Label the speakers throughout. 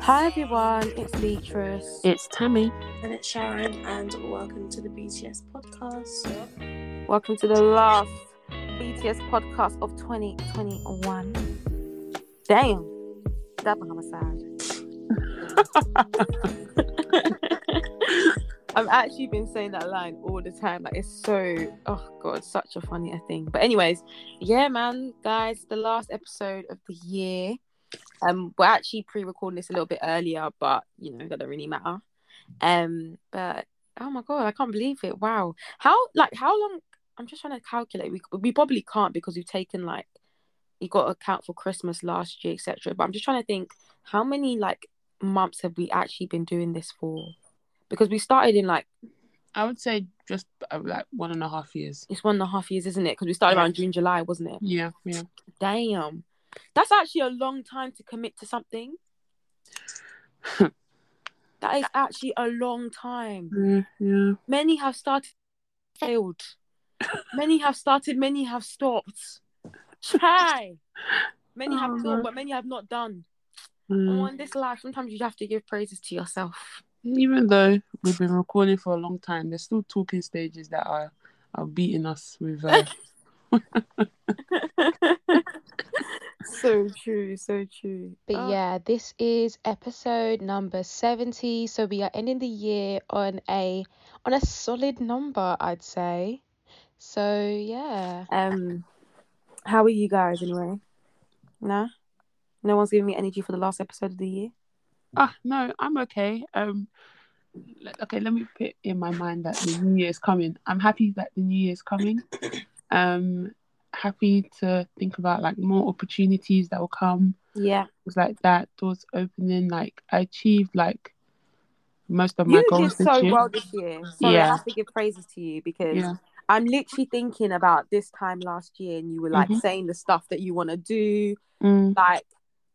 Speaker 1: Hi everyone, it's Beatrice.
Speaker 2: It's Tammy.
Speaker 3: And it's Sharon, and welcome to the BTS podcast.
Speaker 1: Welcome to the last BTS podcast of 2021. Damn, that homicide. I've actually been saying that line all the time. Like it's so oh god, such a funny thing. But anyways, yeah, man, guys, the last episode of the year. Um, we're actually pre-recording this a little bit earlier, but you know, that don't really matter. Um, but oh my god, I can't believe it! Wow, how like how long? I'm just trying to calculate. We we probably can't because we've taken like you got to account for Christmas last year, etc. But I'm just trying to think how many like months have we actually been doing this for? Because we started in like
Speaker 2: I would say just uh, like one and a half years.
Speaker 1: it's one and a half years, isn't it? Because we started
Speaker 2: Yeah.
Speaker 1: around June, July, wasn't it?
Speaker 2: Yeah, yeah.
Speaker 1: Damn, that's actually a long time to commit to something. that is actually a long time.
Speaker 2: Yeah, yeah.
Speaker 1: Many have started, failed. many have started, many have stopped. Try. Many have
Speaker 2: Oh,
Speaker 1: done, but many have not done.
Speaker 2: Mm.
Speaker 1: Oh, in this life, sometimes you have to give praises to yourself.
Speaker 2: Even though we've been recording for a long time, there's still talking stages that are are beating us with. Uh,
Speaker 1: so true, so true.
Speaker 4: But
Speaker 1: Oh,
Speaker 4: yeah, this is episode number 70. So we are ending the year on a on a solid number, I'd say. So yeah.
Speaker 1: Um, how are you guys anyway? Nah, no one's giving me energy for the last episode of the year.
Speaker 2: ah, no, I'm okay. Um, okay, let me put in my mind that the new year is coming. I'm happy that the new year is coming. Um, happy to think about like more opportunities that will come.
Speaker 1: Yeah,
Speaker 2: Things like that, doors opening. Like I achieved like most of my
Speaker 1: you
Speaker 2: goals
Speaker 1: did
Speaker 2: this
Speaker 1: so
Speaker 2: year.
Speaker 1: well this year. So I have to give praises to you because
Speaker 2: Yeah.
Speaker 1: I'm literally thinking about this time last year, and you were like
Speaker 2: Mhm.
Speaker 1: saying the stuff that you want to do.
Speaker 2: Mm,
Speaker 1: Like,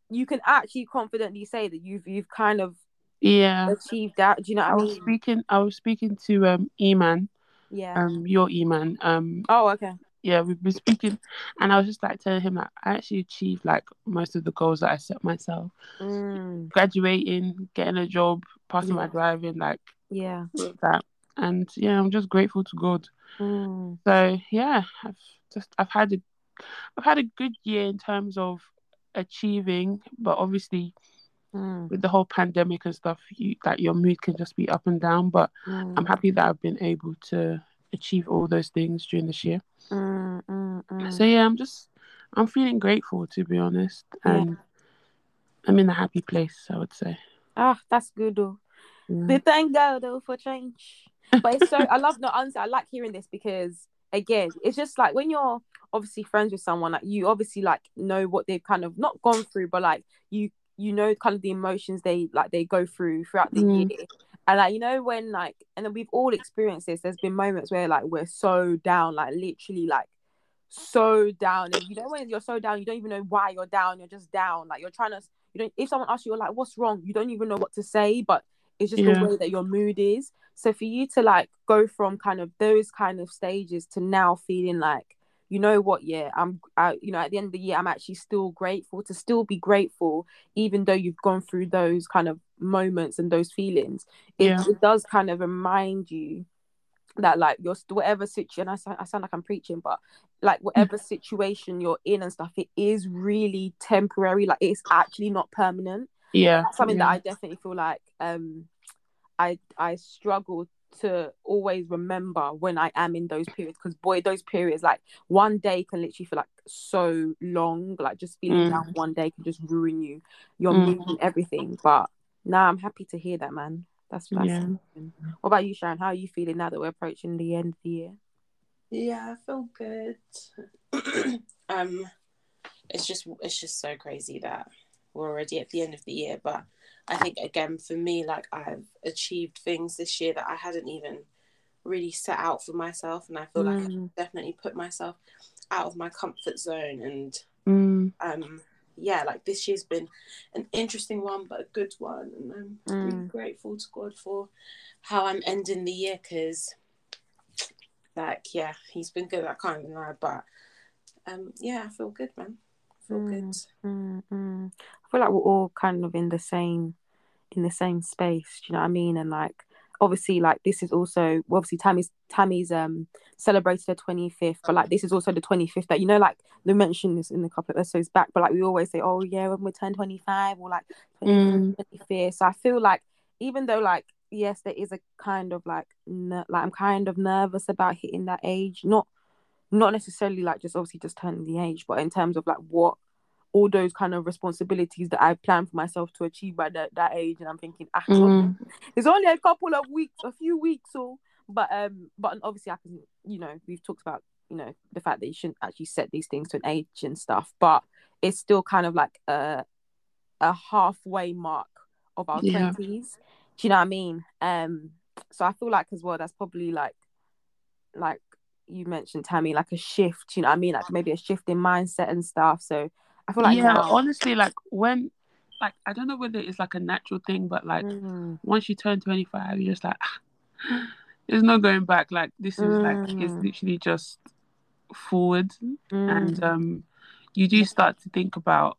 Speaker 1: you can actually confidently say that you've you've kind of
Speaker 2: yeah.
Speaker 1: achieved that. Do you know what
Speaker 2: I
Speaker 1: I
Speaker 2: was speaking. I was speaking to um Eman,
Speaker 1: Yeah.
Speaker 2: um your Eman. Um
Speaker 1: oh, okay.
Speaker 2: yeah, we've been speaking, and I was just like telling him that I actually achieved like most of the goals that I set myself.
Speaker 1: Mm,
Speaker 2: Graduating, getting a job, passing my driving, like
Speaker 1: yeah.
Speaker 2: that. And yeah, I'm just grateful to God.
Speaker 1: Mm,
Speaker 2: So yeah, I've just I've had a I've had a good year in terms of achieving, but obviously
Speaker 1: mm,
Speaker 2: with the whole pandemic and stuff, you like your mood can just be up and down. But
Speaker 1: mm,
Speaker 2: I'm happy that I've been able to achieve all those things during this year.
Speaker 1: mm, mm, mm.
Speaker 2: So yeah, I'm just I'm feeling grateful to be honest,
Speaker 1: Yeah.
Speaker 2: and I'm in a happy place. I would say.
Speaker 1: Ah, that's good though.
Speaker 2: Yeah.
Speaker 1: We thank God though for change. But it's so I love no honestly, I like hearing this because again, it's just like when you're obviously friends with someone, like you obviously like know what they've kind of not gone through, but like you you know kind of the emotions they like they go through throughout the
Speaker 2: Mm.
Speaker 1: year. And like you know when like and then we've all experienced this. There's been moments where like we're so down, like literally like so down, and you know when you're so down, you don't even know why you're down. You're just down. Like you're trying to you don't if someone asks you like what's wrong you don't even know what to say but it's just
Speaker 2: Yeah.
Speaker 1: the way that your mood is so for you to like go from kind of those kind of stages to now feeling like you know what yeah i'm I, you know at the end of the year i'm actually still grateful to still be grateful even though you've gone through those kind of moments and those feelings it,
Speaker 2: Yeah.
Speaker 1: it does kind of remind you that like you're whatever situation I, sound- I sound like i'm preaching but like mm. whatever situation you're in and stuff it is really temporary like it's actually not permanent
Speaker 2: Yeah.
Speaker 1: that's something
Speaker 2: yeah.
Speaker 1: that I definitely feel like um I I struggle to always remember when I am in those periods because boy those periods like one day can literally feel like so long like just feeling
Speaker 2: Mm.
Speaker 1: down one day can just ruin you your
Speaker 2: Mm.
Speaker 1: mood and everything but now I'm happy to hear that man that's that's
Speaker 2: Yeah.
Speaker 1: amazing. what about you Sharon how are you feeling now that we're approaching the end of the year
Speaker 3: Yeah, I feel good. um, it's just it's just so crazy that we're already at the end of the year. But I think again for me, like I've achieved things this year that I hadn't even really set out for myself, and I feel like
Speaker 1: Mm.
Speaker 3: I've definitely put myself out of my comfort zone. And
Speaker 2: Mm.
Speaker 3: um, yeah, like this year's been an interesting one, but a good one, and I'm really
Speaker 1: Mm.
Speaker 3: grateful to God for how I'm ending the year because like yeah he's been good i can't even lie but um yeah i feel good man I feel
Speaker 1: Mm.
Speaker 3: good
Speaker 1: Mm, mm. I feel like we're all kind of in the same in the same space. Do you know what I mean? And like obviously like this is also well, obviously Tammy's Tammy's um celebrated her 25th, but like this is also the 25th that you know like they mentioned this in a couple of episodes back, but like we always say, Oh yeah, when we turn 25 or like 25th,
Speaker 2: Mm.
Speaker 1: So I feel like even though like yes, there is a kind of like ner- like I'm kind of nervous about hitting that age, not not necessarily like just obviously just turning the age, but in terms of like what all those kind of responsibilities that I planned for myself to achieve by that, that age, and I'm thinking, ah,
Speaker 2: Mm.
Speaker 1: it's only a couple of weeks, a few weeks, or but um, but obviously I can, you know, we've talked about you know the fact that you shouldn't actually set these things to an age and stuff, but it's still kind of like a a halfway mark of our
Speaker 2: Yeah.
Speaker 1: twenties. Do you know what I mean? Um, so I feel like as well that's probably like like you mentioned Tammy, like a shift. You know what I mean? Like maybe a shift in mindset and stuff. So I feel like
Speaker 2: yeah,
Speaker 1: now.
Speaker 2: honestly, like when, like I don't know whether it's like a natural thing, but like
Speaker 1: Mm,
Speaker 2: once you turn twenty five, you're just like, there's no going back. Like this is like it's
Speaker 1: Mm.
Speaker 2: literally just forward,
Speaker 1: mm,
Speaker 2: and um, you do start to think about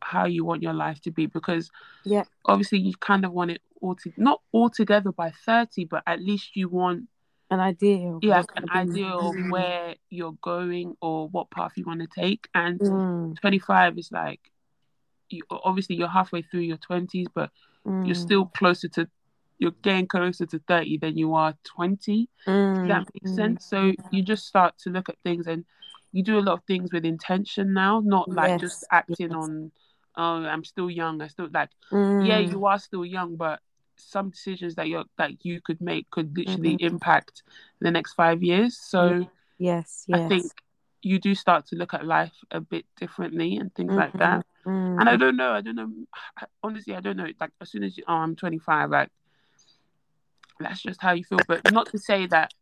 Speaker 2: how you want your life to be because
Speaker 1: yeah,
Speaker 2: obviously you kind of want it all to not all together by thirty, but at least you want
Speaker 1: an idea.
Speaker 2: Yeah an idea of
Speaker 1: Mm,
Speaker 2: where you're going or what path you want to take, and
Speaker 1: mm,
Speaker 2: 25 is like you obviously you're halfway through your 20s but you're
Speaker 1: mm,
Speaker 2: still closer to you're getting closer to 30 than you are 20 if
Speaker 1: mm,
Speaker 2: that makes
Speaker 1: mm,
Speaker 2: sense. So you just start to look at things and you do a lot of things with intention now not like just acting
Speaker 1: yes.
Speaker 2: on oh i'm still young i still like yeah
Speaker 1: Mm,
Speaker 2: you are still young but some decisions that you're that you could make could literally
Speaker 1: mm,
Speaker 2: impact the next five years so
Speaker 1: yes, yes, i
Speaker 2: think you do start to look at life a bit differently and things like
Speaker 1: Mm,
Speaker 2: that
Speaker 1: mm,
Speaker 2: and I don't know, I don't know. Honestly, I don't know. Like as soon as you, oh, I'm 25, like that's just how you feel. But not to say that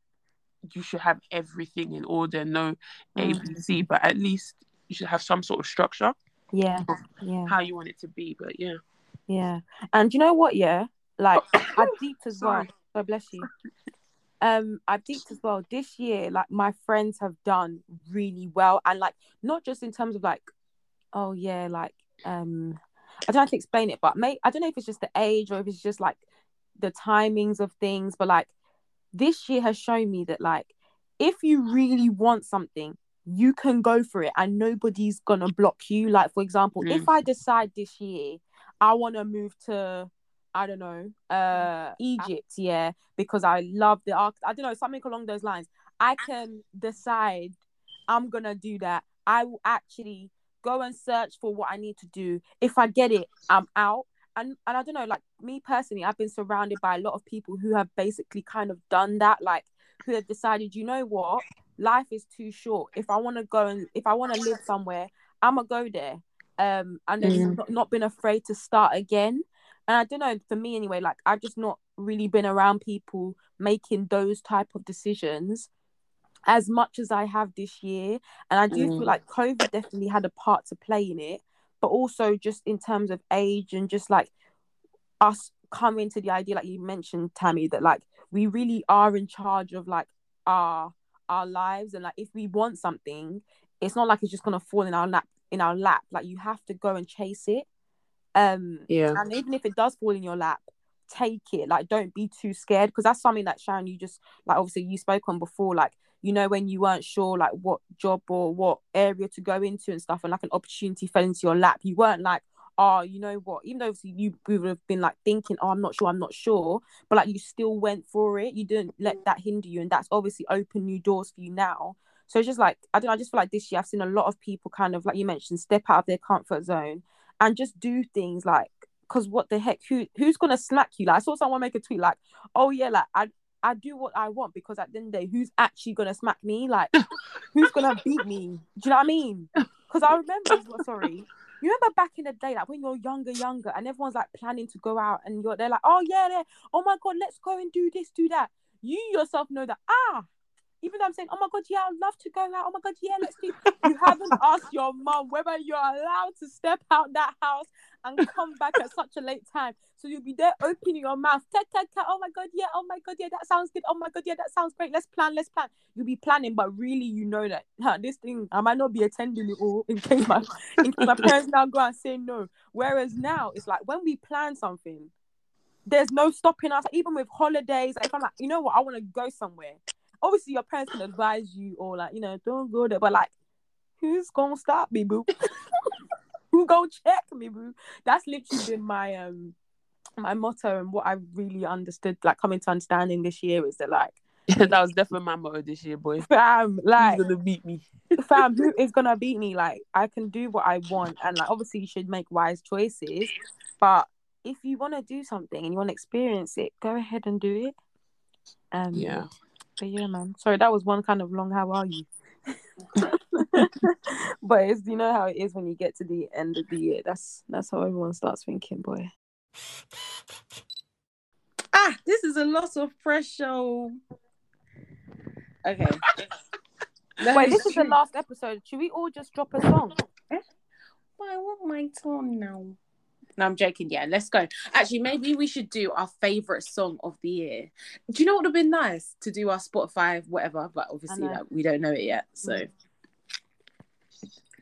Speaker 2: you should have everything in order, no A,
Speaker 1: mm.
Speaker 2: B, C, but at least you should have some sort of structure
Speaker 1: Yeah, yeah,
Speaker 2: how you want it to be. But yeah,
Speaker 1: yeah. And you know what? Yeah, like I deeped as well. God bless you. Um, I deeped as well. This year, like my friends have done really well, and like not just in terms of like, oh yeah, like um, I don't know how to explain it, but may I don't know if it's just the age or if it's just like the timings of things, but like this year has shown me that like if you really want something, you can go for it, and nobody's gonna block you. Like for example,
Speaker 2: Mm.
Speaker 1: if I decide this year I want to move to I don't know, uh, Egypt, yeah, because I love the arc. I don't know, something along those lines. I can decide I'm gonna do that. I will actually go and search for what I need to do. If I get it, I'm out. And and I don't know, like me personally, I've been surrounded by a lot of people who have basically kind of done that, like who have decided, you know what, life is too short. If I want to go and if I want to live somewhere, I'm gonna go there. Um, and then
Speaker 2: Mm.
Speaker 1: not, not been afraid to start again. And I don't know, for me anyway, like I've just not really been around people making those type of decisions as much as I have this year. And I do feel
Speaker 2: Mm.
Speaker 1: like COVID definitely had a part to play in it. but also just in terms of age and just like us coming to the idea, like you mentioned, Tammy, that like we really are in charge of like our our lives and like if we want something, it's not like it's just gonna fall in our lap in our lap. Like you have to go and chase it. Um
Speaker 2: Yeah.
Speaker 1: and even if it does fall in your lap, take it. Like don't be too scared because that's something that Sharon you just like obviously you spoke on before, like you know when you weren't sure like what job or what area to go into and stuff and like an opportunity fell into your lap you weren't like oh you know what even though obviously you would have been like thinking oh i'm not sure i'm not sure but like you still went for it you didn't let that hinder you and that's obviously opened new doors for you now so it's just like i don't know i just feel like this year i've seen a lot of people kind of like you mentioned step out of their comfort zone and just do things like because what the heck who who's gonna smack you like i saw someone make a tweet like oh yeah like i I do what I want because at the end of the day, who's actually gonna smack me? Like, who's gonna beat me? Do you know what I mean? Because I remember, sorry, you remember back in the day, like when you're younger, younger, and everyone's like planning to go out, and you're they're like, oh yeah, yeah, oh my god, let's go and do this, do that. You yourself know that ah, even though I'm saying, oh my god, yeah, I'd love to go out. Oh my god, yeah, let's do. You haven't asked your mum whether you're allowed to step out that house and come back at such a late time. So you'll be there opening your mouth. Tat, tat, tat. Oh my god, yeah. Oh my god, yeah. That sounds good. Oh my god, yeah. That sounds great. Let's plan. Let's plan. You'll be planning, but really, you know that huh, this thing I might not be attending it all in case my in case my parents now go and say no. Whereas now it's like when we plan something, there's no stopping us. Even with holidays, if I'm like, you know what, I want to go somewhere. Obviously, your parents can advise you or like, you know, don't go there. But like, who's gonna stop me, boo? Who gonna check me, boo? That's literally been my um my motto and what I really understood, like coming to understanding this year is that like
Speaker 2: that was definitely my motto this year, boy.
Speaker 1: fam, like
Speaker 2: Who's gonna beat me?
Speaker 1: fam, who is gonna beat me? Like I can do what I want and like obviously you should make wise choices, but if you want to do something and you want to experience it, go ahead and do it. Um
Speaker 2: Yeah.
Speaker 1: But yeah, man. Sorry, that was one kind of long. How are you? but it's you know how it is when you get to the end of the year. That's that's how everyone starts thinking, boy.
Speaker 3: Ah, this is a lot of pressure. Okay.
Speaker 1: Wait, this is the last episode. Should we all just drop a song?
Speaker 3: But I want my turn now. No, I'm joking. Yeah, let's go. Actually, maybe we should do our favorite song of the year. Do you know what would have been nice to do our Spotify, whatever? But obviously, like, we don't know it yet. So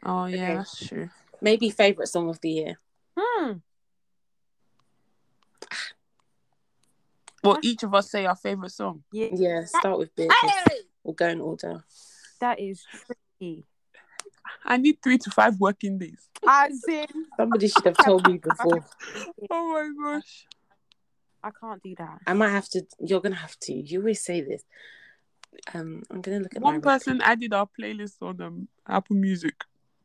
Speaker 2: Oh yeah,
Speaker 3: Okay.
Speaker 2: that's true.
Speaker 3: maybe favorite song of the year.
Speaker 1: Hmm.
Speaker 2: Well, each of us say our favorite song.
Speaker 1: Yeah,
Speaker 3: Yeah, start with Beatrice. We'll go in order.
Speaker 1: that is tricky.
Speaker 2: I need three to five working days.
Speaker 1: As in,
Speaker 3: Somebody should have told me before.
Speaker 2: Oh my gosh.
Speaker 1: I can't do that.
Speaker 3: I might have to. You're gonna have to. You always say this. Um, I'm gonna look at
Speaker 2: One
Speaker 3: my
Speaker 2: person added our playlist on um, Apple Music.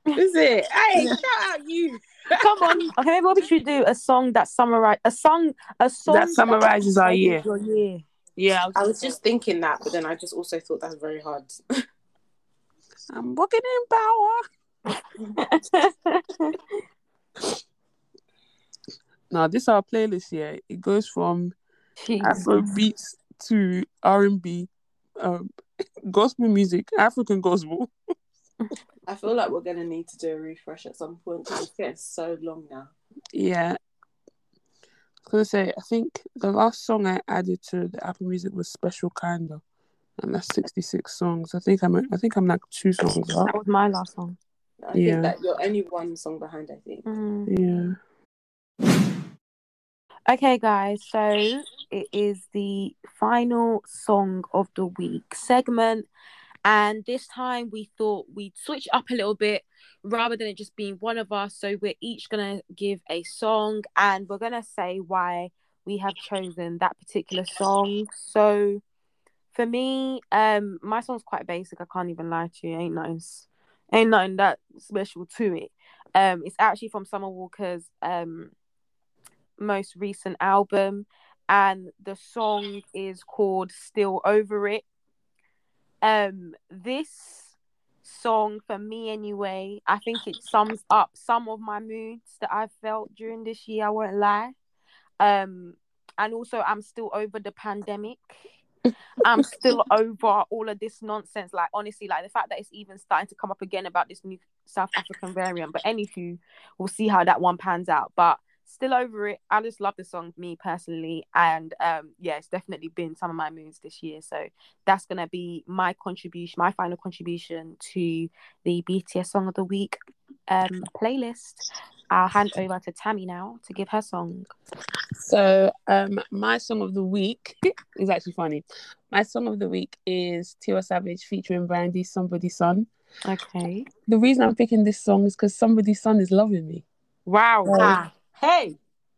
Speaker 3: Is it? Hey, shout out you.
Speaker 1: Come on. Okay, maybe we should do a song that summarize a song a song
Speaker 2: That summarizes our year.
Speaker 1: Your year.
Speaker 2: Yeah,
Speaker 3: I was just thinking that, but then I just also thought that's very hard.
Speaker 2: I'm walking in power. Now, this is our playlist here. It goes from Afro beats to R and B, um, gospel music, African gospel.
Speaker 3: I feel like we're gonna need to do a refresh at some point because it's getting so long now.
Speaker 2: Yeah. I was gonna say, I think the last song I added to the Apple Music was "Special Kinda," and that's sixty-six songs. I think I'm, I think I'm like two songs up.
Speaker 1: That was my last song.
Speaker 3: I
Speaker 2: Yeah.
Speaker 3: think that you're only one song behind. I think.
Speaker 1: Mm.
Speaker 2: Yeah.
Speaker 1: Okay, guys, so it is the final song of the week segment. And this time we thought we'd switch up a little bit rather than it just being one of us. So we're each going to give a song and we're going to say why we have chosen that particular song. So for me, um, my song's quite basic. I can't even lie to you. Ain't nothing, ain't nothing that special to it. Um, it's actually from Summer Walker's um most recent album and the song is called Still Over It. Um this song for me anyway, I think it sums up some of my moods that I've felt during this year, I won't lie. Um and also I'm still over the pandemic. I'm still over all of this nonsense. Like honestly, like the fact that it's even starting to come up again about this new South African variant. But anywho, we'll see how that one pans out. But still over it. I just love the song, me personally, and um, yeah, it's definitely been some of my moods this year. So that's gonna be my contribution, my final contribution to the BTS Song of the Week um playlist. I'll hand over to Tammy now to give her song.
Speaker 2: So, um, my song of the week is actually funny. My song of the week is Tiwa Savage featuring Brandy, Somebody's Son.
Speaker 1: Okay.
Speaker 2: The reason I'm picking this song is because Somebody's Son is loving me.
Speaker 1: Wow.
Speaker 3: Ah, hey,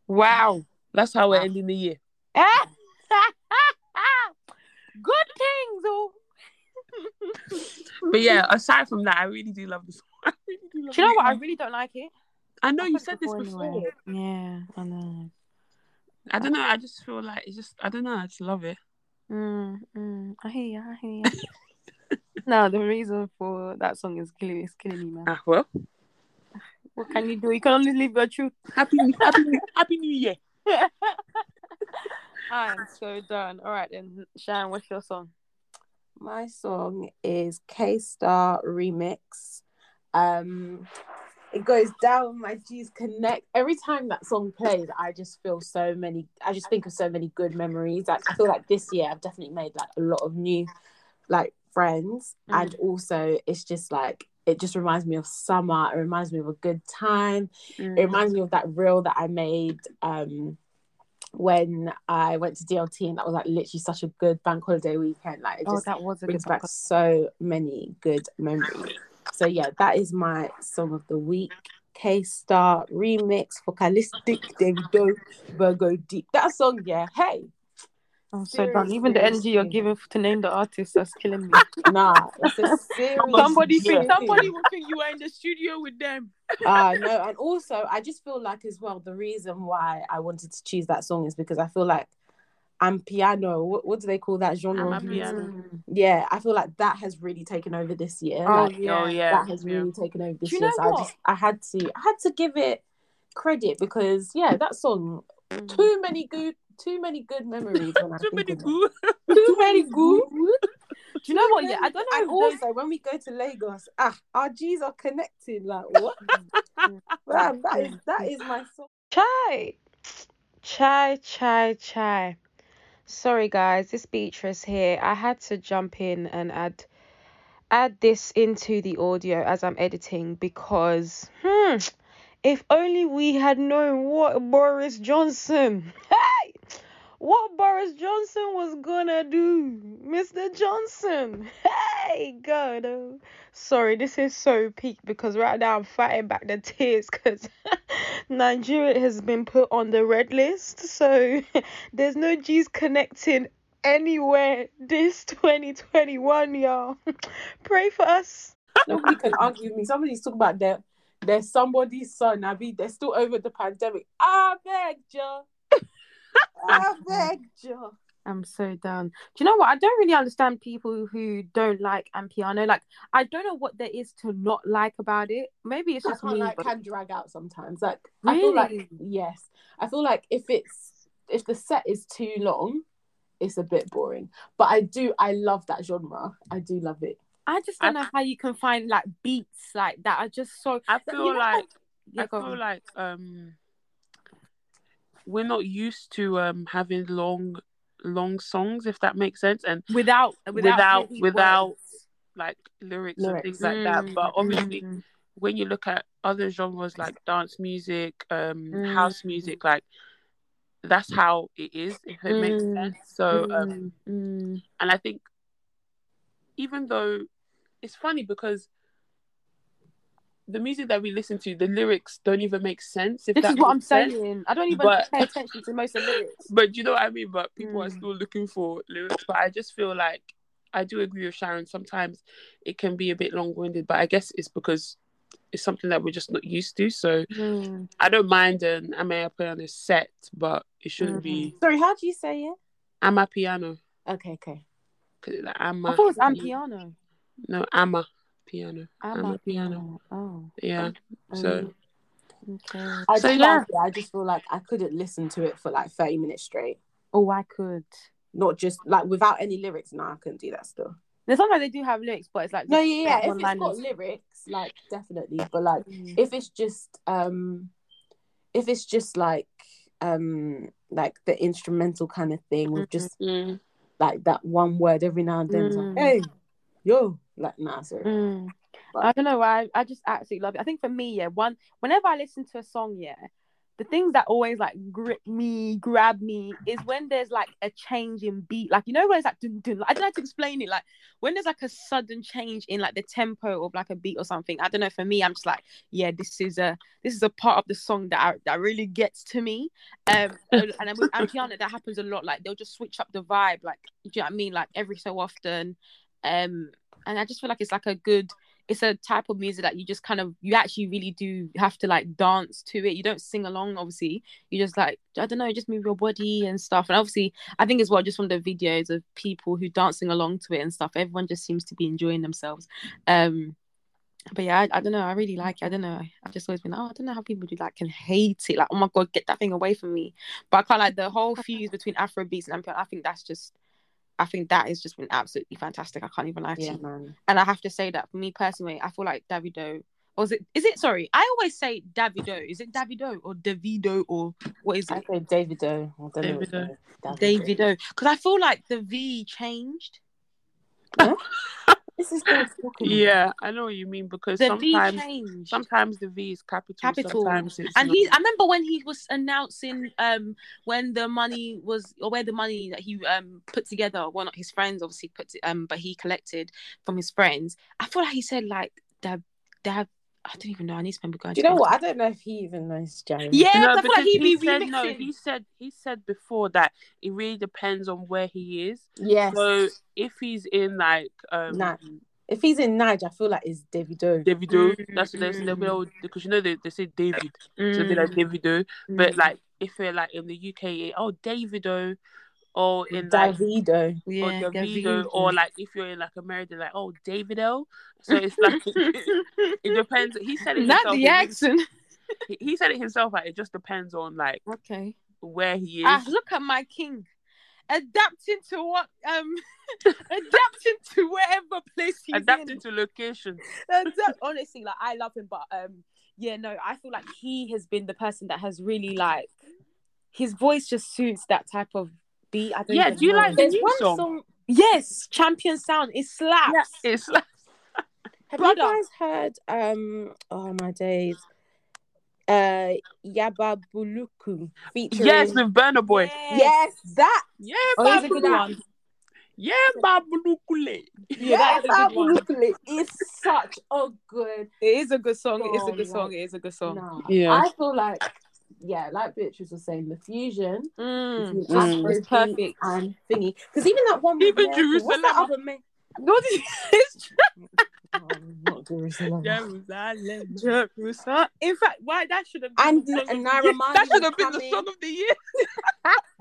Speaker 1: Wow.
Speaker 2: That's how we're ending the year.
Speaker 1: Good things, oh.
Speaker 2: But yeah, aside from that, I really do love this song. Really do love
Speaker 1: Do you know what? I really don't like it.
Speaker 2: I know
Speaker 1: I
Speaker 2: you
Speaker 1: said
Speaker 2: said this before.
Speaker 1: anyway. Yeah, I know.
Speaker 2: I don't know. I just feel like it's just. I don't know. I just love it.
Speaker 1: Mm, mm, I hear you. I hear you. no, the reason for that song is killing, is killing me, man.
Speaker 2: Ah, well,
Speaker 1: What can you do? You can only live your truth.
Speaker 2: happy, happy, happy New Year.
Speaker 1: I am so done. All right, then, Sharon, what's your song?
Speaker 3: my song is Ke Star Remix. Um, it goes down my G's Connect. Every time that song plays, I just feel so many. I just think of so many good memories. Like I feel like this year I've definitely made like a lot of new, like friends,
Speaker 1: Mm.
Speaker 3: and also it's just like it just reminds me of summer. It reminds me of a good time.
Speaker 1: Mm.
Speaker 3: It reminds me of that reel that I made um when I went to DLT, and that was like literally such a good bank holiday weekend. Like it
Speaker 1: Oh,
Speaker 3: just
Speaker 1: that was
Speaker 3: brings back
Speaker 1: song.
Speaker 3: so many good memories. So yeah, that is my song of the week. Ke Star remix Focalistic Davido Virgo Deep. That song, yeah. Hey,
Speaker 1: I'm so done. Even the energy you're giving to name the artist that's killing me.
Speaker 3: nah, it's a serious.
Speaker 1: somebody think somebody will think you were in the studio with them.
Speaker 3: uh no and also i just feel like as well the reason why i wanted to choose that song is because i feel like i'm piano what, what do they call that genre of music?
Speaker 2: Amapiano.
Speaker 3: yeah i feel like that has really taken over this year
Speaker 1: Oh,
Speaker 3: like,
Speaker 1: yeah.
Speaker 2: Oh yeah.
Speaker 3: that has
Speaker 2: yeah.
Speaker 3: really taken over this
Speaker 1: you
Speaker 3: year
Speaker 1: know
Speaker 3: so i just i had to i had to give it credit because yeah that song too many good too many good memories when
Speaker 2: Too
Speaker 3: think
Speaker 2: many
Speaker 3: of it.
Speaker 2: good.
Speaker 3: too many good
Speaker 1: Do you know what? Yeah, I don't know.
Speaker 3: and
Speaker 1: if those-
Speaker 3: also when we go to lagos ah our g's are connected like what Damn, that is that is my song
Speaker 4: Chai. Chai, chai, chai. Sorry guys, this Beatrice here. I had to jump in and add add this into the audio as I'm editing because hmm if only we had known what Boris Johnson hey what Boris Johnson was gonna do, Mr. Johnson. Hey, God. oh. Sorry, this is so peak because right now I'm fighting back the tears because Nigeria has been put on the red list. So there's no G's connecting anywhere this 2021, y'all. Pray for us.
Speaker 3: Nobody can argue with me. Somebody's talking about their their somebody's son. I mean, they're still over the pandemic. I beg you. I beg you.
Speaker 1: I'm so done. Do you know what? I don't really understand people who don't like Ampiano. Like, I don't know what there is to not like about it. Maybe it's just
Speaker 3: can't
Speaker 1: me.
Speaker 3: like
Speaker 1: but-
Speaker 3: can drag out sometimes. Like I feel like yes. I feel like if it's if the set is too long, it's a bit boring. But I do I love that genre. I do love it.
Speaker 1: I just don't know how you can find like beats like that are just so.
Speaker 2: I
Speaker 1: You
Speaker 2: feel
Speaker 1: know
Speaker 2: like
Speaker 1: Yeah,
Speaker 2: I feel
Speaker 1: on.
Speaker 2: like um we're not used to um having long long songs if that makes sense and
Speaker 1: without without
Speaker 2: Without- without like lyrics, and
Speaker 3: Lyrics.
Speaker 2: things like that but
Speaker 1: Mm,
Speaker 2: obviously
Speaker 1: mm,
Speaker 2: when you look at other genres like dance music um
Speaker 1: Mm.
Speaker 2: house music like that's how it is if it makes
Speaker 1: Mm.
Speaker 2: sense so um
Speaker 1: mm.
Speaker 2: and I think even though it's funny because the music that we listen to, the lyrics don't even make sense. If
Speaker 1: This is what I'm
Speaker 2: sense.
Speaker 1: saying. I don't even
Speaker 2: But-
Speaker 1: pay attention to most of the lyrics.
Speaker 2: But you know what I mean? But people are
Speaker 1: Mm.
Speaker 2: still looking for lyrics. But I just feel like I do agree with Sharon. Sometimes it can be a bit long winded, but I guess it's because it's something that we're just not used to. So
Speaker 1: Mm.
Speaker 2: I don't mind an Ama piano set, but it shouldn't be
Speaker 3: Sorry, how do you say it?
Speaker 2: Ama piano.
Speaker 3: Okay, okay.
Speaker 2: Cause it's like
Speaker 1: I thought it was Ampiano.
Speaker 2: No, Ama piano.
Speaker 1: Ama
Speaker 2: Ama piano.
Speaker 1: Oh,
Speaker 2: Yeah. So
Speaker 1: okay.
Speaker 3: I
Speaker 2: So, yeah.
Speaker 3: like. I just feel like I couldn't listen to it for like 30 minutes straight.
Speaker 1: Oh, I could.
Speaker 3: not just like without any lyrics. No, I couldn't do that still.
Speaker 1: Now, sometimes they do have lyrics, but it's like
Speaker 3: No,
Speaker 1: just
Speaker 3: yeah, yeah. If it's
Speaker 1: one-liners.
Speaker 3: got lyrics, like definitely. But like,
Speaker 1: Mm.
Speaker 3: if it's just um, if it's just like um, like the instrumental kind of thing with just
Speaker 2: Mm.
Speaker 3: like that one word every now and then, it's like,
Speaker 1: Mm.
Speaker 3: hey, yo, like nah, sorry.
Speaker 1: Mm.
Speaker 3: But-
Speaker 1: I don't know. I I just absolutely love it. I think for me, yeah, one whenever I listen to a song, yeah, the things that always like grip me, grab me, is when there's like a change in beat. Like you know when it's like dun, dun, I don't know how to explain it. Like when there's like a sudden change in like the tempo of like a beat or something. I don't know. For me, I'm just like, yeah, this is a this is a part of the song that I, that really gets to me. Um, and and then with Ampiana, that happens a lot. Like they'll just switch up the vibe. Like do you know what I mean? Like every so often. Um, and I just feel like it's like a good it's a type of music that you just kind of you actually really do have to like dance to it. You don't sing along, obviously. You just like I don't know, just move your body and stuff. And obviously, I think as well, just from the videos of people who dancing along to it and stuff, everyone just seems to be enjoying themselves. Um, but yeah, I, I don't know. I really like it. I don't know. I've just always been, oh, I don't know how people do like can hate it. Like, oh my god, get that thing away from me. But I can't like the whole fuse between Afro beats and Ampion. I think that's just, I think that has just been absolutely fantastic. I can't even lie to
Speaker 3: Yeah,
Speaker 1: you.
Speaker 3: man.
Speaker 1: And I have to say that for me personally, I feel like Davido. Or is it? Is it? Sorry, I always say Davido. Is it Davido or Davido or what is it?
Speaker 3: I say Davido. I don't know
Speaker 2: Davido.
Speaker 1: Davido. Because I feel like the V changed.
Speaker 3: This is.
Speaker 2: Yeah, I know what you mean because
Speaker 1: The
Speaker 2: sometimes sometimes the V is capital,
Speaker 1: Capital.
Speaker 2: sometimes it's
Speaker 1: and
Speaker 2: not.
Speaker 1: he, I remember when he was announcing um when the money was or where the money that he um put together, well not his friends obviously put it, um but he collected from his friends. I feel like he said like Dab Dab. I don't even know. I need to remember going.
Speaker 3: Do you know what? I don't know if he even knows Jerry.
Speaker 1: Yeah,
Speaker 2: No,
Speaker 1: 'cause I feel like he'd be
Speaker 2: he said
Speaker 1: remixing.
Speaker 2: no. He said he said before that it really depends on where he is.
Speaker 3: Yes.
Speaker 2: So if he's in like um
Speaker 3: Nah. if he's in Nige, I feel like it's Davido.
Speaker 2: Davido,
Speaker 1: Mm,
Speaker 2: that's that's they'll be
Speaker 1: mm.
Speaker 2: all because you know they, they say David, so they
Speaker 1: Mm,
Speaker 2: like Davido. But
Speaker 1: mm.
Speaker 2: like if we're like in the UK, oh Davido, or in like
Speaker 3: Davido.
Speaker 2: or
Speaker 1: yeah,
Speaker 2: Davido, or like if you're in like America, like oh Davido. So it's like it depends. He said it
Speaker 1: not
Speaker 2: himself.
Speaker 1: the accent.
Speaker 2: he, he said it himself. Like it just depends on like
Speaker 1: Okay.
Speaker 2: where he is.
Speaker 1: Ah, look at my king, adapting to what um, adapting to wherever place he's
Speaker 2: adapting
Speaker 1: in.
Speaker 2: to location.
Speaker 1: Adapt- honestly, like I love him, but um, yeah, no, I feel like he has been the person that has really like his voice just suits that type of beat. I don't
Speaker 2: Yeah, do you
Speaker 1: know.
Speaker 2: like the
Speaker 3: There's
Speaker 2: new
Speaker 3: one
Speaker 2: song?
Speaker 3: song.
Speaker 1: Yes, champion sound. It slaps.
Speaker 2: It's like
Speaker 3: Have
Speaker 1: Brother.
Speaker 3: you guys heard? Um. Oh my days. Uh, Yaba Buluku featuring.
Speaker 2: yes with Burna Boy.
Speaker 3: Yes, that.
Speaker 2: Yeah,
Speaker 1: Oh, he's a good one.
Speaker 2: Yeah, Babulukule.
Speaker 1: Yeah, that is a good.
Speaker 3: Buluku is such a good.
Speaker 1: It is a good song. It is a good song.
Speaker 3: like-
Speaker 1: It is a good song.
Speaker 3: Nah,
Speaker 2: Yeah.
Speaker 3: I feel like. Yeah, like Beatrice was saying, the fusion
Speaker 1: Mm.
Speaker 3: between
Speaker 2: Mm.
Speaker 1: It's perfect.
Speaker 3: and thingy. Because even that one, with
Speaker 2: Even
Speaker 3: Miracle, what's that other man?
Speaker 1: What is it's
Speaker 3: Oh, not Jerusalem.
Speaker 2: Jerusalem.
Speaker 1: Jerusalem. In fact, why that should have been
Speaker 3: And-
Speaker 1: the song
Speaker 3: and
Speaker 1: of the
Speaker 3: Naira
Speaker 1: year.
Speaker 3: Marley
Speaker 1: That should have been the
Speaker 3: coming.
Speaker 1: song of the year.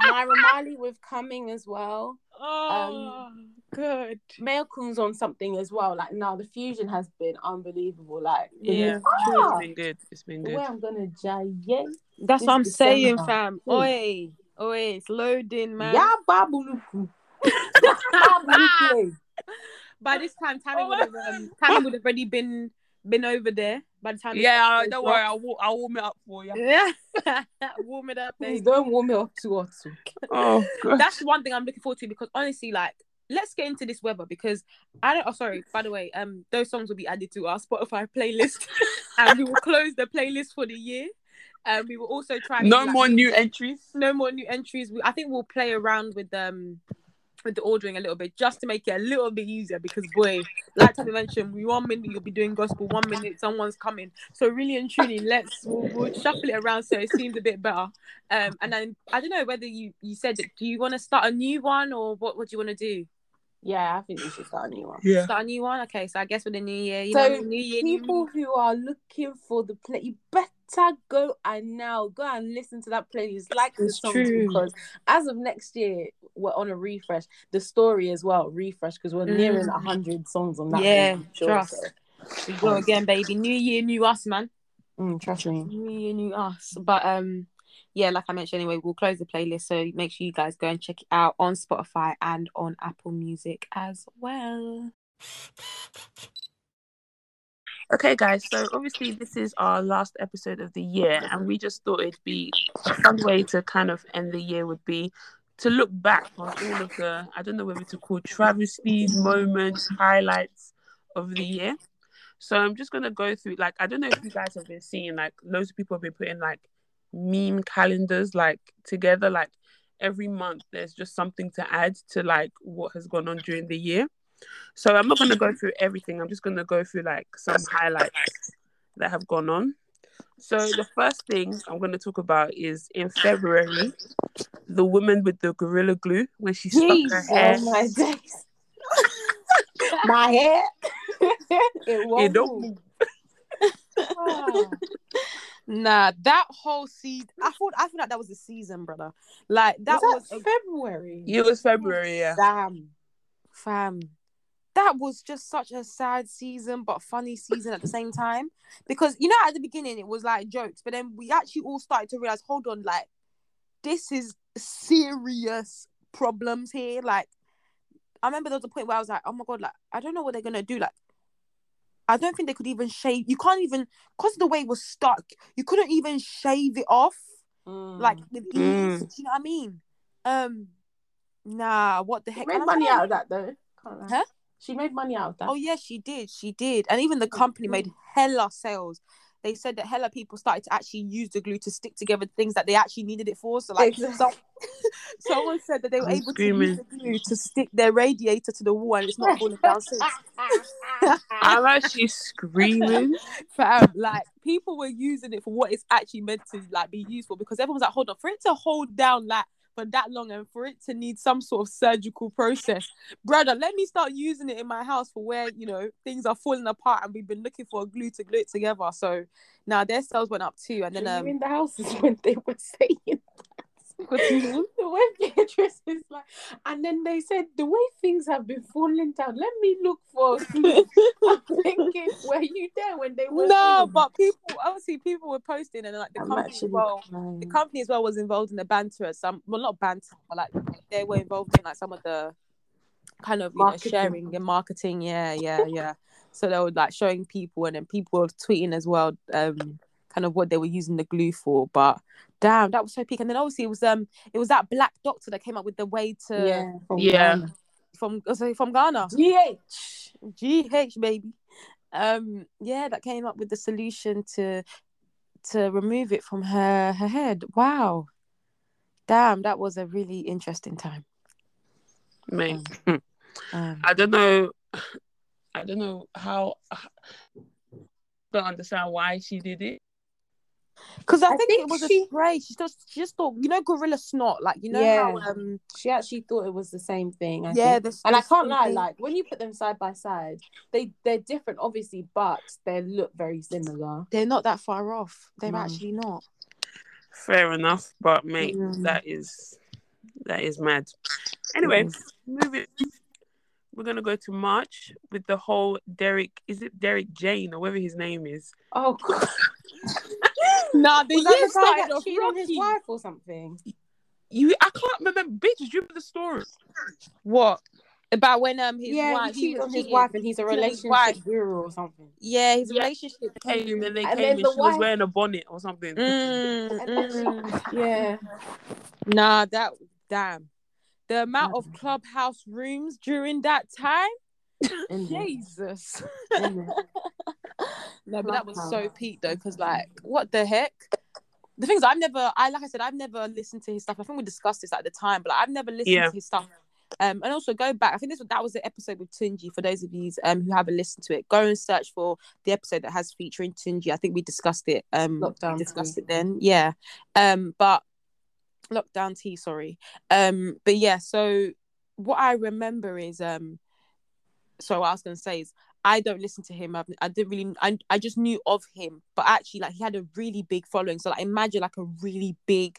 Speaker 3: Naira Marley with coming as well.
Speaker 1: Oh, good.
Speaker 3: Mayorkun's on something as well. Like now, the fusion has been unbelievable. Like
Speaker 2: Yeah,
Speaker 3: way- Ah,
Speaker 2: It's been good. It's been
Speaker 3: the
Speaker 2: good.
Speaker 3: way I'm gonna jay
Speaker 1: That's what I'm saying, fam.
Speaker 3: Mm.
Speaker 1: Oi, oi, it's loading, man.
Speaker 3: yeah, babuluku. Babuluku.
Speaker 1: By this time, Tammy
Speaker 2: Oh,
Speaker 1: would have um, Tammy would have already been been over there. By the time,
Speaker 2: Yeah,
Speaker 1: started.
Speaker 2: don't worry. I'll, I'll warm it up for you.
Speaker 1: Yeah, warm it up,
Speaker 3: Please don't warm me up too hot.
Speaker 2: Oh, God.
Speaker 1: That's one thing I'm looking forward to because honestly, like, let's get into this weather because I don't. Oh, sorry. By the way, um, those songs will be added to our Spotify playlist, and we will close the playlist for the year. Um, we will also try.
Speaker 2: no
Speaker 1: like,
Speaker 2: more new entries.
Speaker 1: no more new entries. We, I think we'll play around with um with the ordering a little bit just to make it a little bit easier because boy, like Tammy mentioned, we one minute you'll be doing gospel, one minute someone's coming. So really and truly, let's we'll, we'll shuffle it around so it seems a bit better. Um, and then I don't know whether you you said do you want to start a new one or what? What do you want to do?
Speaker 3: Yeah, I think we should start a new one.
Speaker 2: Yeah.
Speaker 1: Start a new one. Okay, so I guess with the new year, you
Speaker 3: So,
Speaker 1: know, new year, new
Speaker 3: People who are looking for the play, you better go and now go and listen to that playlist. Like the
Speaker 1: It's
Speaker 3: songs
Speaker 1: true.
Speaker 3: because as of next year, we're on a refresh. The story as well, refresh because we're nearing
Speaker 1: Mm.
Speaker 3: a hundred songs on that.
Speaker 1: Yeah,
Speaker 3: one, sure,
Speaker 1: trust.
Speaker 3: so.
Speaker 1: we go again, baby. New year, new us, man.
Speaker 3: Mm, trust me.
Speaker 1: New year, new us. But um, yeah, like I mentioned anyway, we'll close the playlist. So make sure you guys go and check it out on Spotify and on Apple Music as well.
Speaker 2: Okay, guys, so obviously this is our last episode of the year, and we just thought it'd be a fun way to kind of end the year would be to look back on all of the, I don't know whether to call travesties, moments, highlights of the year. So I'm just gonna go through like I don't know if you guys have been seeing like loads of people have been putting like meme calendars like together like every month there's just something to add to like what has gone on during the year. So I'm not going to go through everything. I'm just going to go through like some highlights that have gone on. So the first thing I'm going to talk about is in February, the woman with the gorilla glue when she stuck her oh hair.
Speaker 3: Oh my days. my hair. it won't
Speaker 2: It don't
Speaker 3: move.
Speaker 1: Ah. Ah. Nah, that whole season, I thought I feel like that was the season, brother. Like that
Speaker 3: was
Speaker 1: was,
Speaker 3: that February.
Speaker 2: It was February, yeah.
Speaker 3: Damn.
Speaker 1: fam. That was just such a sad season, but funny season at the same time. Because you know, at the beginning it was like jokes, but then we actually all started to realize, hold on, like this is serious problems here. Like, I remember there was a point where I was like, oh my god, like I don't know what they're gonna do. Like, I don't think they could even shave. You can't even because the way it was stuck. You couldn't even shave it off like with ease.
Speaker 2: Mm.
Speaker 1: Do you know what I mean? Um, nah, what the
Speaker 3: She
Speaker 1: heck?
Speaker 3: made money out of that though.
Speaker 1: Huh?
Speaker 3: She made money out of that.
Speaker 1: Oh yeah, she did. She did, and even the company made hella sales. They said that hella people started to actually use the glue to stick together things that they actually needed it for. So like,
Speaker 3: Exactly.
Speaker 1: some, someone said that they were
Speaker 2: I'm
Speaker 1: able to use the glue to stick their radiator to the wall, and it's not falling down since.
Speaker 2: I'm actually screaming.
Speaker 1: Fam, like people were using it for what it's actually meant to like be used for because everyone's like, hold on, for it to hold down like for that long and for it to need some sort of surgical process, brother, let me start using it in my house for where you know things are falling apart and we've been looking for a glue to glue it together. So now their sales went up too, and then um,
Speaker 3: in the houses when they were saying
Speaker 1: what do
Speaker 3: the way Beatrice is like, and then they said the way things have been falling down. Let me look for. I'm thinking, were you there when they were?
Speaker 1: no,
Speaker 3: saying
Speaker 1: but people obviously people were posting and like the
Speaker 3: I'm
Speaker 1: company as well.
Speaker 3: crying.
Speaker 1: the company as well was involved in the banter at some well not banter but like they were involved in like some of the kind of you
Speaker 3: Marketing.
Speaker 1: know sharing and marketing yeah yeah yeah so they were like showing people and then people were tweeting as well um kind of what they were using the glue for but damn that was so peak and then obviously it was um it was that black doctor that came up with the way to
Speaker 3: yeah, from
Speaker 2: Yeah.
Speaker 3: Ghana.
Speaker 1: from sorry, from Ghana
Speaker 3: GH.
Speaker 1: GH baby. Um yeah, that came up with the solution to to remove it from her her head. Wow. Damn, that was a really interesting time.
Speaker 2: Mate.
Speaker 1: Um,
Speaker 2: I don't know. I don't know how. Don't understand why she did it.
Speaker 1: Because I,
Speaker 3: I
Speaker 1: think,
Speaker 3: think
Speaker 1: it was
Speaker 3: she-
Speaker 1: a spray. She just she just thought, you know, gorilla snot, like you know
Speaker 3: Yeah.
Speaker 1: how um
Speaker 3: She actually thought it was the same thing. I
Speaker 1: yeah,
Speaker 3: think.
Speaker 1: the,
Speaker 3: and I can't lie,
Speaker 1: thing.
Speaker 3: like when you put them side by side, they they're different, obviously, but they look very similar.
Speaker 1: they're not that far off. They're
Speaker 3: No.
Speaker 1: actually not.
Speaker 2: Fair enough, but mate,
Speaker 1: Mm.
Speaker 2: that is that is mad. Anyway, moving. We're gonna go to March with the whole Derek. Is it Derek Jane or whatever his name is?
Speaker 3: Oh god,
Speaker 1: Nah, the
Speaker 3: was that
Speaker 1: year
Speaker 3: the guy
Speaker 1: started
Speaker 3: that
Speaker 1: off
Speaker 3: cheated on his wife or something?
Speaker 2: You, I can't remember. Bitch, do you remember the story?
Speaker 1: What about when um his
Speaker 3: yeah,
Speaker 1: wife
Speaker 3: he cheated on his
Speaker 1: cheating?
Speaker 3: wife, and he's a
Speaker 1: Cheated on his
Speaker 3: relationship
Speaker 1: wife.
Speaker 3: guru or something.
Speaker 1: Yeah, his
Speaker 2: Yeah.
Speaker 1: relationship.
Speaker 2: Came and they
Speaker 3: And
Speaker 2: came and
Speaker 3: the
Speaker 2: she was wearing a bonnet or something.
Speaker 1: Mm,
Speaker 3: And then she-
Speaker 1: mm.
Speaker 3: yeah,
Speaker 1: Nah, that damn. The amount of
Speaker 3: Mm.
Speaker 1: clubhouse rooms during that time,
Speaker 3: in there,
Speaker 1: Jesus.
Speaker 3: in there.
Speaker 1: No, but that was so
Speaker 3: Clubhouse.
Speaker 1: peak though, because like, what the heck? The things I've never, I like I said, I've never listened to his stuff. I think we discussed this at the time, but like, I've never listened
Speaker 2: Yeah.
Speaker 1: to his stuff. Um, and also go back. I think this that was the episode with Tunji. For those of you um who haven't listened to it, go and search for the episode that has featuring Tunji. I think we discussed it. Um,
Speaker 3: Lockdown
Speaker 1: we discussed
Speaker 3: tea.
Speaker 1: it then. Yeah. Um, but lockdown tea. Sorry. Um, but yeah. So what I remember is um, so what I was gonna say is I don't listen to him. I've, I didn't really. I I just knew of him, but actually, like he had a really big following. So like, imagine like a really big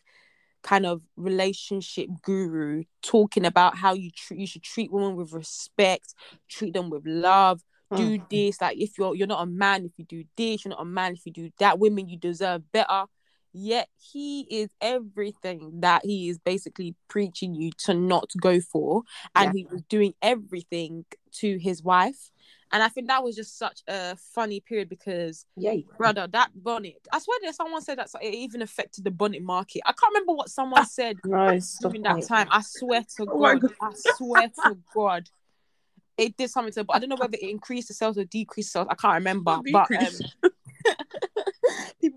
Speaker 1: kind of relationship guru talking about how you treat you should treat women with respect, treat them with love, do mm. this. Like if you're you're not a man if you do this, you're not a man if you do that. Women you deserve better. Yet he is everything that he is basically preaching you to not go for. And
Speaker 2: Yeah.
Speaker 1: he was doing everything to his wife. And i think that was just such a funny period because
Speaker 3: Yay.
Speaker 1: brother that bonnet i swear that someone said that it even affected the bonnet market. I can't remember what someone said
Speaker 3: No,
Speaker 1: during that time. I swear to
Speaker 2: Oh my
Speaker 1: god i swear to god it did something to but i don't know whether it increased the sales or decreased sales. I can't remember but um,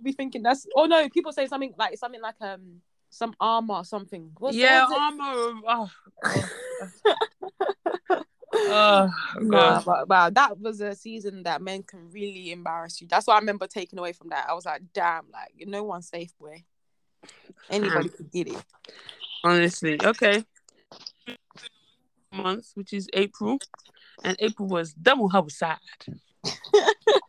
Speaker 1: be thinking that's oh no people say something like something like um some armor or something What's,
Speaker 2: yeah, armor. Oh, oh
Speaker 1: Nah, but, but that was a season that men can really embarrass you. That's what I remember taking away from that. I was like, damn, like no one's safe, boy. Anybody could get it.
Speaker 2: Honestly, okay. Month, which is April, and April was double homicide.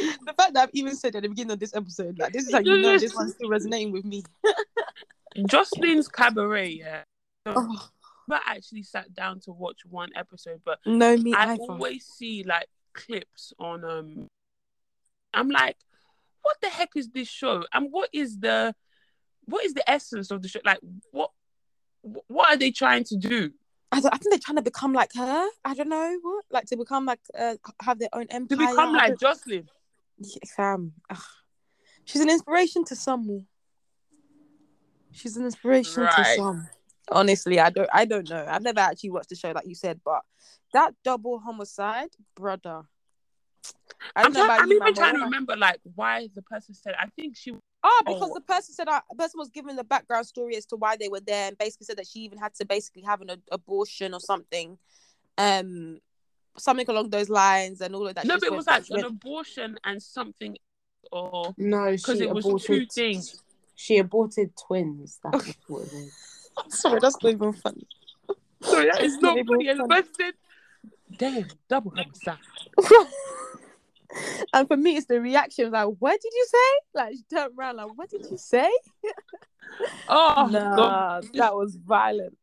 Speaker 1: the fact that I've even said at the beginning of this episode, like this is how you know this one's still resonating with me.
Speaker 2: Joseline's Cabaret, yeah.
Speaker 1: Oh,
Speaker 2: But I actually sat down to watch one episode, but
Speaker 1: no, me
Speaker 2: I
Speaker 1: either.
Speaker 2: always see like clips on um I'm like, what the heck is this show? And what is the what is the essence of the show? Like what what are they trying to do?
Speaker 1: I, don't- I think they're trying to become like her. I don't know what, like to become like uh, have their own empire.
Speaker 2: To
Speaker 1: become
Speaker 2: like Jocelyn.
Speaker 1: Yeah, fam. Ugh. She's an inspiration to some. She's an inspiration to
Speaker 2: Right.
Speaker 1: some. Honestly, I don't I don't know. I've never actually watched the show like you said, but that double homicide, brother. I
Speaker 2: I'm,
Speaker 1: know
Speaker 2: try- I'm even trying to remember like why the person said I think she
Speaker 1: Oh, because
Speaker 2: Oh.
Speaker 1: the person said that the person was given the background story as to why they were there, and basically said that she even had to basically have an a- abortion or something, um, something along those lines, and all of that.
Speaker 2: No, but it was like
Speaker 1: went-
Speaker 2: an abortion and something or
Speaker 3: No,
Speaker 2: because
Speaker 3: she
Speaker 2: it was
Speaker 3: aborted.
Speaker 2: two things.
Speaker 3: She aborted twins. That's what it is.
Speaker 1: Sorry, that's not even funny.
Speaker 2: Sorry, that is not
Speaker 1: Not even
Speaker 2: funny.
Speaker 1: Funny.
Speaker 2: person said, Damn, double homicide.
Speaker 1: and for me, it's the reaction. Like, what did you say? Like, she turned around. Like, what did you say?
Speaker 2: Oh
Speaker 1: nah, that was violent.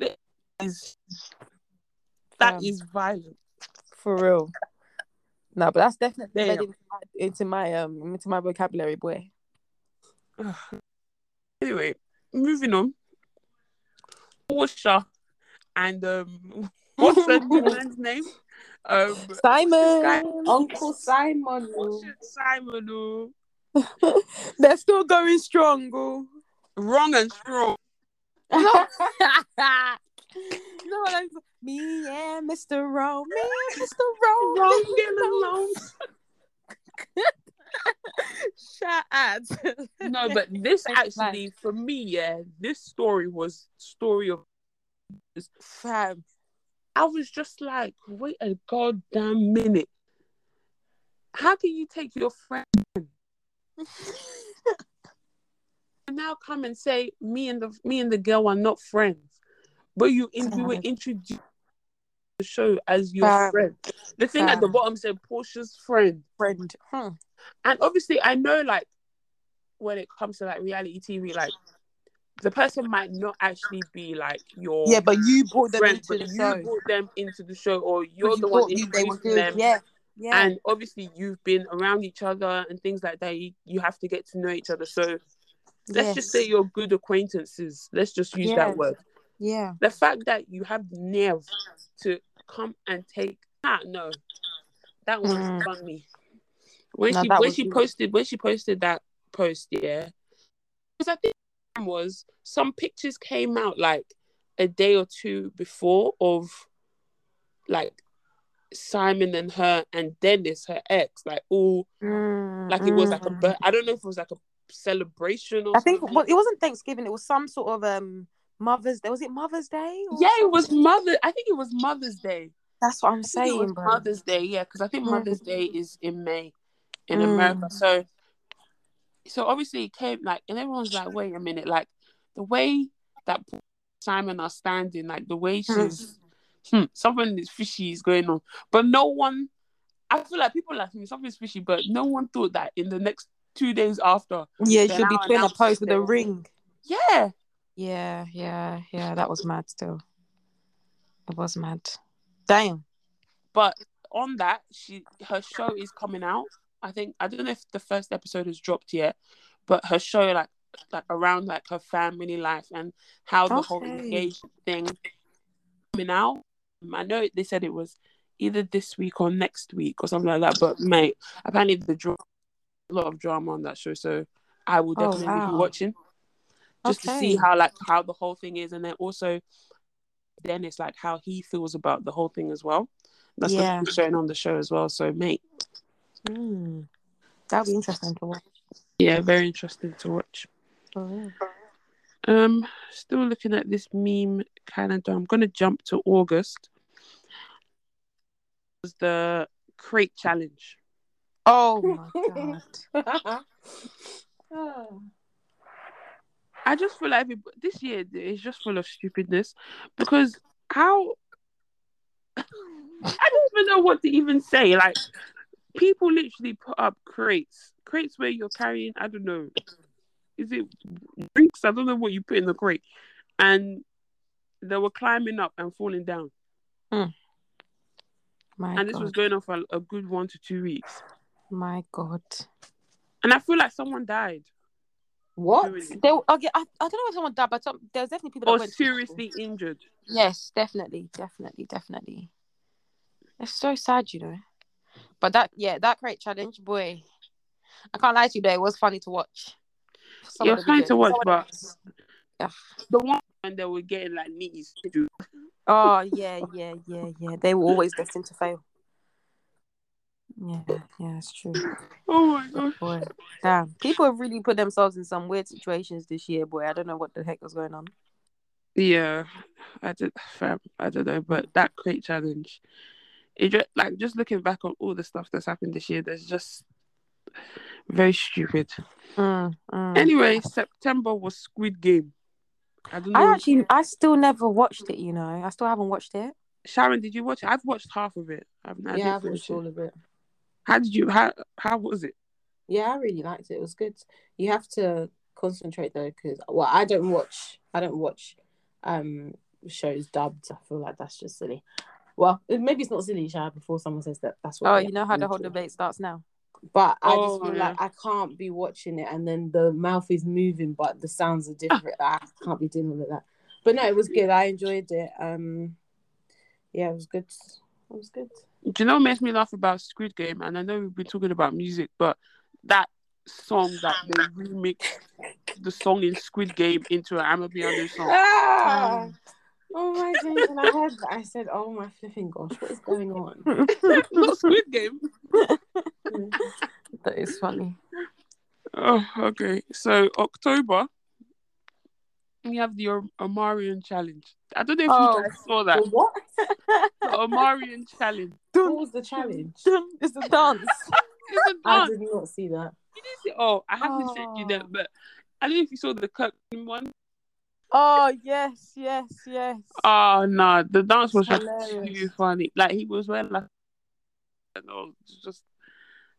Speaker 2: that is that
Speaker 1: Damn.
Speaker 2: is violent.
Speaker 1: For real. No, but that's definitely
Speaker 2: Damn.
Speaker 1: into my, um into my vocabulary, boy.
Speaker 2: Anyway, moving on. Porsha and um what's the man's name? Um
Speaker 1: Simon.
Speaker 2: guy-
Speaker 3: Uncle Simon.
Speaker 2: Porsha Simon oh.
Speaker 1: They're still going strong, bro.
Speaker 2: wrong and strong.
Speaker 1: you know what I'm Me and Mr. Rowe, me and Mr. Rowe.
Speaker 2: Wrong and alone.
Speaker 1: Shout out.
Speaker 2: No, but this actually for me, yeah, this story was story of
Speaker 1: fam.
Speaker 2: I was just like, wait a goddamn minute. How can you take your friend and now come and say me and the me and the girl are not friends, but you in, you were introduced to the show as your friend. The thing at the bottom said Porsha's friend,
Speaker 1: Friend. Huh.
Speaker 2: and obviously I know like when it comes to like reality TV, like the person might not actually be like your
Speaker 1: Yeah, but you brought them
Speaker 2: friend,
Speaker 1: into the
Speaker 2: you
Speaker 1: show.
Speaker 2: brought them into the show, or you're
Speaker 1: You
Speaker 2: the one introducing them.
Speaker 1: Yeah. Yeah.
Speaker 2: And obviously, you've been around each other and things like that. You, you have to get to know each other. So let's just say you're good acquaintances. Let's just use
Speaker 1: Yes.
Speaker 2: that word.
Speaker 1: Yeah.
Speaker 2: The fact that you have the nerve to come and take ah no, that one
Speaker 1: Mm.
Speaker 2: me. When
Speaker 1: No,
Speaker 2: she when she posted when she posted that post, yeah, because I think it was some pictures came out like a day or two before of like Simon and her and Dennis, her ex, like all like it was like a
Speaker 1: Mm.
Speaker 2: bir- I don't know if it was like a celebration or
Speaker 1: I think
Speaker 2: something.
Speaker 1: well, it wasn't Thanksgiving. It was some sort of um Mother's Day. Was it Mother's Day?
Speaker 2: yeah, it was? Mother. I think it was Mother's Day.
Speaker 1: That's what I'm
Speaker 2: I think it was
Speaker 1: saying, bro.
Speaker 2: Mother's Day, yeah, because I think. Mother's Day is in May in
Speaker 1: Mm.
Speaker 2: America. So, so obviously it came like, and everyone's like, wait a minute, like the way that Simon are standing, like the way
Speaker 1: Mm.
Speaker 2: she's hmm, something is fishy is going on, but no one. I feel like people like me, something's fishy, but no one thought that in the next two days after,
Speaker 1: Yeah, she'll be putting a post with a ring.
Speaker 2: yeah,
Speaker 1: Yeah, yeah, yeah. That was mad. Still, it was mad. Damn.
Speaker 2: But on that, she her show is coming out. I think I don't know if the first episode has dropped yet, but her show like like around like her family life and how the whole engagement thing coming out. Um, I know they said it was either this week or next week or something like that. But mate, apparently the dra- a lot of drama on that show, so I will
Speaker 1: Oh,
Speaker 2: definitely be watching just to see how like how the whole thing is, and then also then it's like how he feels about the whole thing as well. That's
Speaker 1: Yeah.
Speaker 2: what's showing on the show as well. So mate,
Speaker 1: Mm. That'll be interesting to watch.
Speaker 2: yeah, very interesting to watch.
Speaker 1: For real.
Speaker 2: Um, still looking at this meme calendar. I'm gonna jump to August. Was the crate challenge.
Speaker 1: Oh my god.
Speaker 3: Oh.
Speaker 2: I just feel like this year is just full of stupidness because how I don't even know what to even say. Like people literally put up crates, crates where you're carrying. I don't know. Is it drinks? I don't know what you put in the crate, and they were climbing up and falling down. Hmm.
Speaker 1: My
Speaker 2: and this was going on for a good one to two weeks.
Speaker 1: My god.
Speaker 2: And I feel like someone died.
Speaker 3: What?
Speaker 1: They, okay, oh, I, I don't know if someone died, but some, there's definitely people that
Speaker 2: Or
Speaker 1: went to
Speaker 2: seriously injured.
Speaker 1: Yes, definitely, definitely, definitely. It's so sad, you know. But that, yeah, that crate challenge, boy. I can't lie to you, though. It was funny to watch. Some
Speaker 2: Yeah, it was funny
Speaker 1: videos-
Speaker 2: to watch,
Speaker 1: some
Speaker 2: but
Speaker 1: the- Ugh.
Speaker 2: the one when they were getting like knees.
Speaker 1: Oh yeah, yeah, yeah, yeah. They were always destined to fail. Yeah, yeah, it's true.
Speaker 2: Oh my god.
Speaker 1: Boy, damn. People have really put themselves in some weird situations this year, boy. I don't know what the heck was going on.
Speaker 2: Yeah, I did. Fam, I don't know, but that crate challenge, it just like just looking back on all the stuff that's happened this year. There's just very stupid.
Speaker 1: Mm, mm.
Speaker 2: Anyway, September was Squid Game. I don't know.
Speaker 1: I actually, I still never watched it. You know, I still haven't watched it.
Speaker 2: Sharon, did you watch it? I've watched half of it. I've,
Speaker 3: yeah, I've watched
Speaker 2: it.
Speaker 3: all of it.
Speaker 2: How did you? How how was it?
Speaker 3: Yeah, I really liked it. It was good. You have to concentrate though, because well, I don't watch. I don't watch um shows dubbed. I feel like that's just silly. Well, maybe it's not silly, Shah. Before someone says that, that's what.
Speaker 1: Oh, you know how the whole debate starts now.
Speaker 3: But I
Speaker 2: Oh,
Speaker 3: just feel
Speaker 2: yeah.
Speaker 3: like I can't be watching it and then the mouth is moving, but the sounds are different. I can't be dealing with that. But no, it was good. I enjoyed it. Um, yeah, it was good. It was good.
Speaker 2: Do you know what makes me laugh about Squid Game? And I know we've been talking about music, but that song that they remixed the song in Squid Game into an Amapiano song.
Speaker 3: Ah! Oh my days! When I heard that, I said, "Oh my flipping gosh, what is going on?"
Speaker 2: Not Squid Game.
Speaker 1: That is funny.
Speaker 2: Oh, okay. So October, we have the Om- Omarion challenge. I don't know if
Speaker 1: Oh.
Speaker 2: you guys saw that.
Speaker 3: The what?
Speaker 2: The Omarion challenge.
Speaker 3: What was the challenge?
Speaker 1: it's the dance.
Speaker 2: It's a
Speaker 3: I
Speaker 2: dance.
Speaker 3: I did not see that.
Speaker 2: You didn't see- Oh, I haven't sent you that,
Speaker 1: Oh.
Speaker 2: but I don't know if you saw the Kirk one.
Speaker 1: Oh yes, yes, yes.
Speaker 2: Ah, oh no, the dance was just too funny. Like he was wearing like, no, just,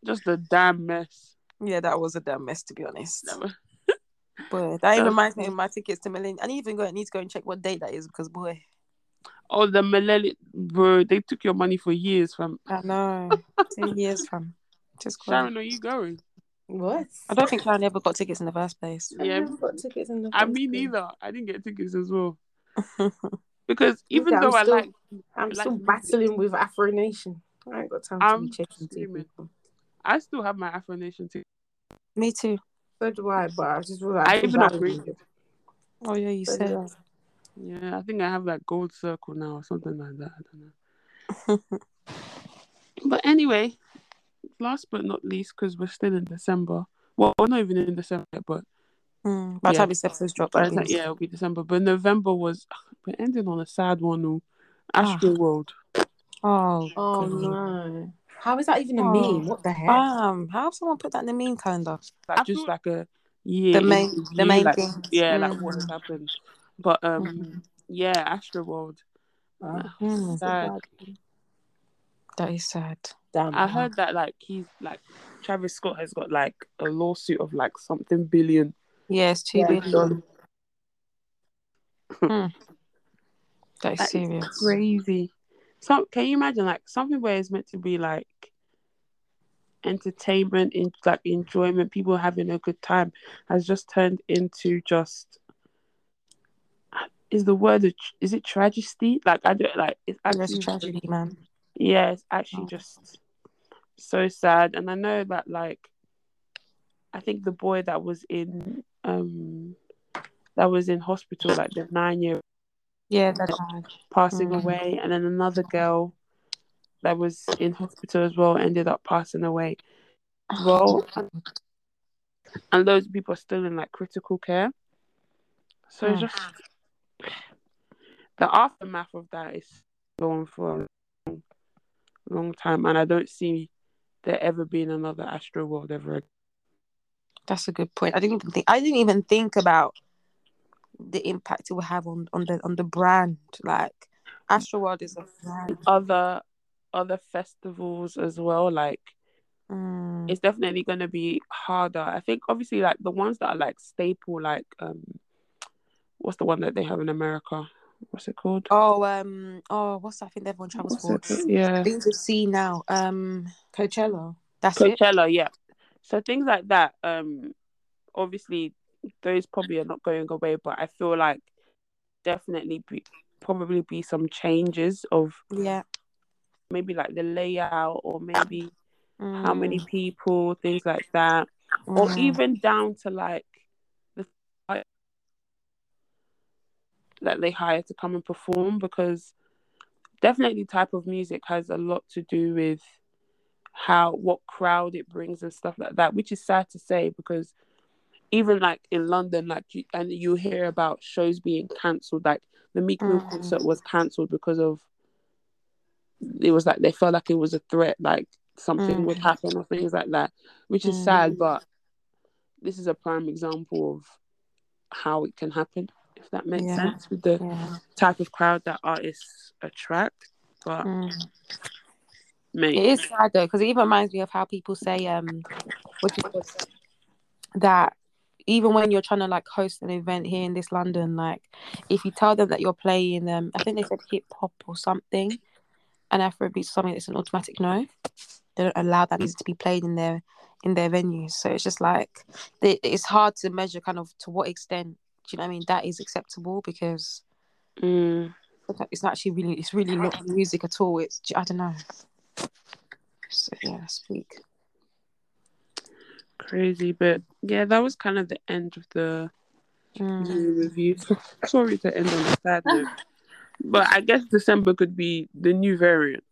Speaker 2: just a damn mess.
Speaker 1: Yeah, that was a damn mess to be honest.
Speaker 2: Never-
Speaker 1: Boy, that even reminds me of my tickets to Millennium. I need even go I need to go and check what date that is because boy,
Speaker 2: Oh, the millennial, bro, they took your money for years. From
Speaker 1: I know two years from. Just crazy.
Speaker 2: Sharon, are you going?
Speaker 3: What?
Speaker 1: I don't think Sharon ever got tickets in the first place.
Speaker 3: I
Speaker 2: Yeah.
Speaker 3: never got tickets in the.
Speaker 2: I
Speaker 3: first
Speaker 2: me
Speaker 3: place.
Speaker 2: neither. I didn't get tickets as well because even
Speaker 3: I'm
Speaker 2: though I like,
Speaker 3: I'm
Speaker 2: like
Speaker 3: still
Speaker 2: music.
Speaker 3: battling with Afro Nation. I ain't got time to
Speaker 2: I'm
Speaker 3: be checking two people.
Speaker 2: I still have my Afro Nation ticket.
Speaker 1: Me too.
Speaker 3: So do I, but I just feel like
Speaker 2: I even
Speaker 3: bad
Speaker 2: upgraded.
Speaker 1: Oh yeah, you
Speaker 3: So
Speaker 1: said.
Speaker 3: I.
Speaker 2: Yeah, I think I have that gold circle now or something like that. I don't know. but anyway, last but not least, because we're still in December. Well, we're not even in December, yet, but
Speaker 1: Mm, by the
Speaker 2: Yeah.
Speaker 1: time this episode's dropped,
Speaker 2: by time, yeah, it'll be December. But November was we're ending on a sad one. Oh, Astroworld.
Speaker 1: Oh,
Speaker 3: Oh
Speaker 1: God.
Speaker 3: no! How is that even a
Speaker 1: Oh.
Speaker 3: meme? What the heck?
Speaker 1: Um, how have someone put that in the meme calendar?
Speaker 2: Like
Speaker 3: I
Speaker 2: just
Speaker 3: thought-
Speaker 2: like a yeah,
Speaker 1: The main-
Speaker 2: in
Speaker 1: the
Speaker 2: review,
Speaker 1: main
Speaker 2: like,
Speaker 1: things.
Speaker 2: Yeah, like what has
Speaker 1: Mm.
Speaker 2: happened. But um,
Speaker 1: Mhm.
Speaker 2: yeah, Astroworld.
Speaker 3: Ah,
Speaker 1: Mm,
Speaker 2: Sad.
Speaker 1: that is sad.
Speaker 3: Damn.
Speaker 2: I heard that like he's like Travis Scott has got like a lawsuit of like something billion.
Speaker 1: Yes, two
Speaker 3: Yeah.
Speaker 1: billion. That is
Speaker 2: That is
Speaker 1: serious.
Speaker 2: crazy. So can you imagine like something where it's meant to be like entertainment, in like enjoyment, people having a good time, has just turned into just is the word a, is it tragedy? Like I don't like it's actually
Speaker 1: tragedy, man.
Speaker 2: yeah, it's actually
Speaker 1: Oh.
Speaker 2: just so sad. And I know that like I think the boy that was in um that was in hospital, like the nine year
Speaker 1: Yeah, that's
Speaker 2: passing
Speaker 1: Mm.
Speaker 2: away, and then another girl that was in hospital as well ended up passing away as well. And those people are still in like critical care. So it's
Speaker 1: Hmm.
Speaker 2: just the aftermath of that is going for a long, long time, and I don't see there ever being another Astroworld ever. again.
Speaker 1: That's a good point. I didn't even think. I didn't even think about the impact it will have on on the on the brand. Like Astroworld is a brand.
Speaker 2: Other other festivals as well, like
Speaker 1: Mm.
Speaker 2: it's definitely going to be harder. I think obviously like the ones that are like staple, like um, what's the one that they have in America? What's it called?
Speaker 1: Oh, um, oh, what's that thing that everyone travels
Speaker 2: What's
Speaker 1: for?
Speaker 2: it? Yeah,
Speaker 1: Things to see now. Um,
Speaker 3: Coachella.
Speaker 1: that's it.
Speaker 2: Coachella. Yeah. So things like that. Um, obviously those probably are not going away, but I feel like definitely be probably be some changes of
Speaker 1: Yeah.
Speaker 2: maybe like the layout or maybe how
Speaker 1: Mm,
Speaker 2: many people, things like that. or
Speaker 1: mm.
Speaker 2: even down to like the that they hire to come and perform because definitely type of music has a lot to do with how what crowd it brings and stuff like that which is sad to say because even like in london like you, and you hear about shows being cancelled like the meek mill
Speaker 1: Mm.
Speaker 2: concert was cancelled because of it was like they felt like it was a threat like something
Speaker 1: Mm.
Speaker 2: would happen or things like that which is
Speaker 1: Mm.
Speaker 2: sad but this is a prime example of how it can happen if that makes
Speaker 1: Yeah.
Speaker 2: sense with the
Speaker 1: Yeah.
Speaker 2: type of crowd that artists attract but
Speaker 1: Mm.
Speaker 2: mate
Speaker 1: It is sad though, because it even reminds me of how people say, um, what do you call that even when you're trying to like host an event here in this London, like if you tell them that you're playing, um, I think they said hip hop or something, and Afrobeat or something, it's an automatic no. They don't allow that music to be played in their in their venues. So it's just like it- it's hard to measure kind of to what extent. Do you know what I mean? That is acceptable because
Speaker 2: mm,
Speaker 1: it's not actually really it's really not music at all. It's I don't know. So yeah, speak.
Speaker 2: Crazy but yeah that was kind of the end of the
Speaker 1: Mm.
Speaker 2: review sorry to end on a sad note but i guess december could be the new variant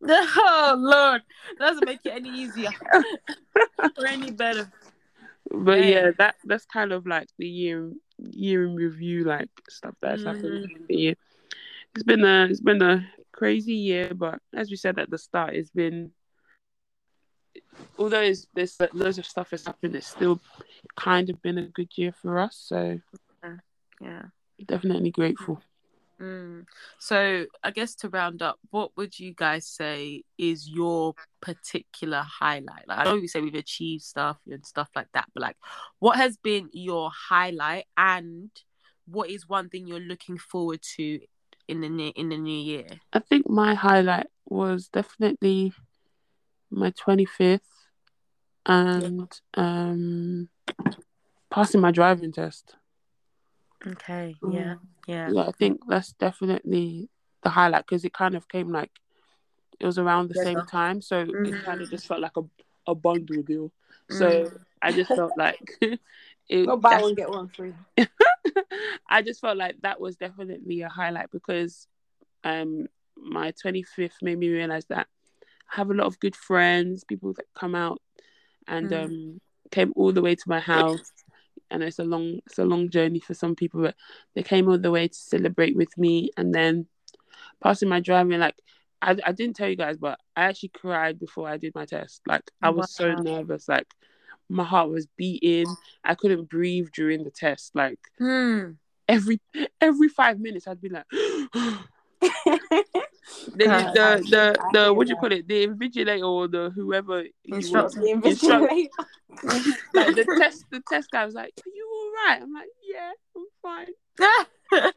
Speaker 1: Oh Lord, doesn't make it any easier or any better.
Speaker 2: but
Speaker 1: Right.
Speaker 2: yeah that that's kind of like the year year in review like stuff that's happened
Speaker 1: Mm.
Speaker 2: in the year it's been a it's been a crazy year but as we said at the start it's been although it's, there's loads of stuff that's happened it's still kind of been a good year for us so
Speaker 1: Yeah.
Speaker 2: definitely grateful
Speaker 1: Mm. So I guess to round up, what would you guys say is your particular highlight? Like I know we say we've achieved stuff and stuff like that, but like what has been your highlight and what is one thing you're looking forward to in the new in the new year?
Speaker 2: I think my highlight was definitely my 25th and um passing my driving test.
Speaker 1: Okay.
Speaker 2: Yeah.
Speaker 1: Yeah.
Speaker 2: Yeah, I think that's definitely the highlight because it kind of came like it was around the same
Speaker 1: Together.
Speaker 2: time, so it
Speaker 1: Mhm.
Speaker 2: kind of just felt like a a bundle deal. So I just felt like it,
Speaker 3: Go buy one get one free.
Speaker 2: I just felt like that was definitely a highlight because um my 25th made me realize that I have a lot of good friends, people that come out and
Speaker 1: Mm.
Speaker 2: um came all the way to my house. And it's a long it's a long journey for some people, but they came all the way to celebrate with me and then passing my driving like I, I didn't tell you guys, but I actually cried before I did my test. Like I was so nervous, like my heart was beating. I couldn't breathe during the test. Like
Speaker 1: Hmm.
Speaker 2: every every five minutes I'd be like the
Speaker 1: God,
Speaker 2: the the, the what do you call it the invigilator or the whoever you want-
Speaker 1: Instructor.
Speaker 3: The invigilator.
Speaker 2: like the test the test guy was like are you all right I'm like yeah I'm fine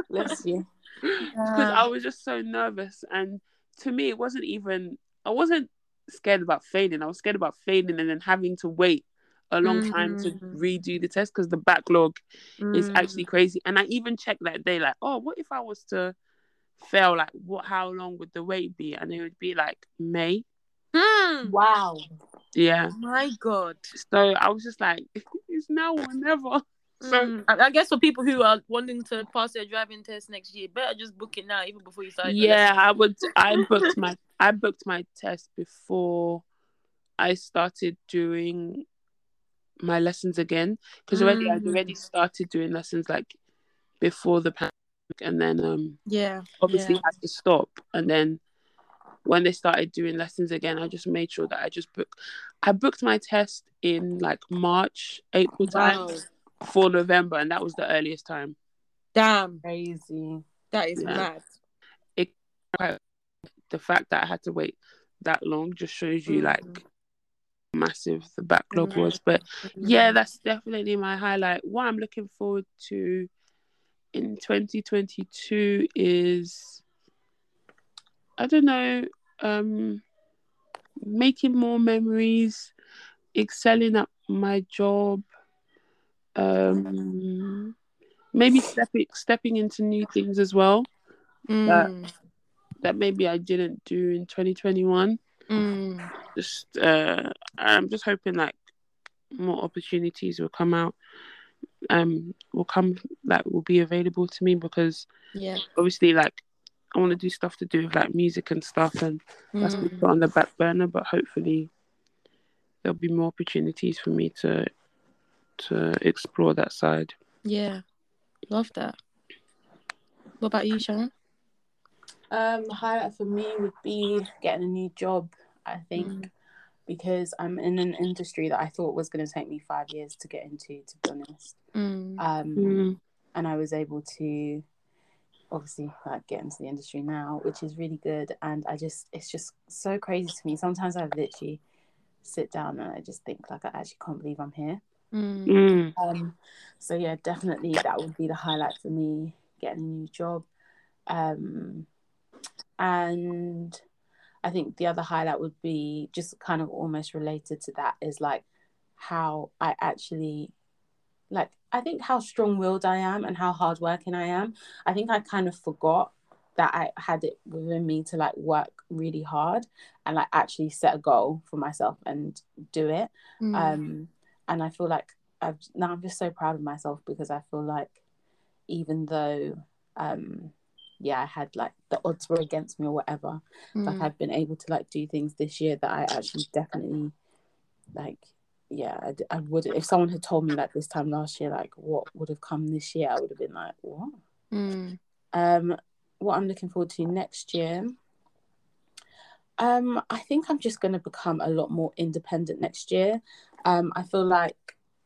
Speaker 3: Bless you.
Speaker 2: because I was just so nervous and to me it wasn't even I wasn't scared about failing. I was scared about failing and then having to wait a long time to
Speaker 1: Mm.
Speaker 2: redo the test because the backlog is
Speaker 1: Mm.
Speaker 2: actually crazy. And I even checked that day, like, oh, what if I was to fail? Like, what? How long would the wait be? And it would be like May.
Speaker 1: Mm.
Speaker 3: Wow.
Speaker 2: Yeah.
Speaker 1: My God.
Speaker 2: So I was just like, it's now or never. So
Speaker 1: Mm. I, I guess for people who are wanting to pass their driving test next year, better just book it now, even before you start.
Speaker 2: yeah. I would. I booked my I booked my test before I started doing my lessons again because already I'd
Speaker 1: Mm.
Speaker 2: already started doing lessons like before the pandemic, and then um
Speaker 1: Yeah.
Speaker 2: obviously
Speaker 1: Yeah.
Speaker 2: had to stop, and then when they started doing lessons again, I just made sure that I just booked. I booked my test in like March, April time for November, and that was the earliest time.
Speaker 1: Damn.
Speaker 3: Crazy.
Speaker 1: That is
Speaker 2: Yeah.
Speaker 1: mad.
Speaker 2: The fact that I had to wait that long just shows you
Speaker 1: Mm.
Speaker 2: like massive the backlog
Speaker 1: Mm.
Speaker 2: was. But yeah, that's definitely my highlight. What I'm looking forward to in 2022 is I don't know, um, making more memories, excelling at my job, um, maybe stepping stepping into new things as well
Speaker 1: Mm.
Speaker 2: that maybe I didn't do in 2021.
Speaker 1: Mm.
Speaker 2: Just uh, I'm just hoping like more opportunities will come out, um, will come that will be available to me because
Speaker 1: Yeah.
Speaker 2: obviously like I want to do stuff to do with like music and stuff, and that's been
Speaker 1: Mm.
Speaker 2: put on the back burner. But hopefully there'll be more opportunities for me to to explore that side.
Speaker 1: Yeah. Love that. What about you, Sharon?
Speaker 3: Um, the highlight for me would be getting a new job. I think
Speaker 1: Mm.
Speaker 3: Because I'm in an industry that I thought was going to take me five years to get into. To be honest,
Speaker 1: Mm.
Speaker 3: um,
Speaker 2: Mm.
Speaker 3: and I was able to obviously like get into the industry now, which is really good. And I just, it's just so crazy to me. Sometimes I literally sit down and I just think like I actually can't believe I'm here.
Speaker 1: Mm.
Speaker 2: Mm.
Speaker 3: Um, so yeah, definitely that would be the highlight for me getting a new job. Um, and I think the other highlight would be just kind of almost related to that is like how I actually like I think how strong-willed I am and how hardworking I am. I think I kind of forgot that I had it within me to like work really hard and like actually set a goal for myself and do it.
Speaker 1: Mm.
Speaker 3: Um, and I feel like I've now I'm just so proud of myself because I feel like even though um yeah I had like the odds were against me or whatever, like
Speaker 1: Mm.
Speaker 3: I've been able to like do things this year that I actually definitely like yeah I would if someone had told me like this time last year like what would have come this year I would have been like what
Speaker 1: Mm.
Speaker 3: um what I'm looking forward to next year um I think I'm just going to become a lot more independent next year um I feel like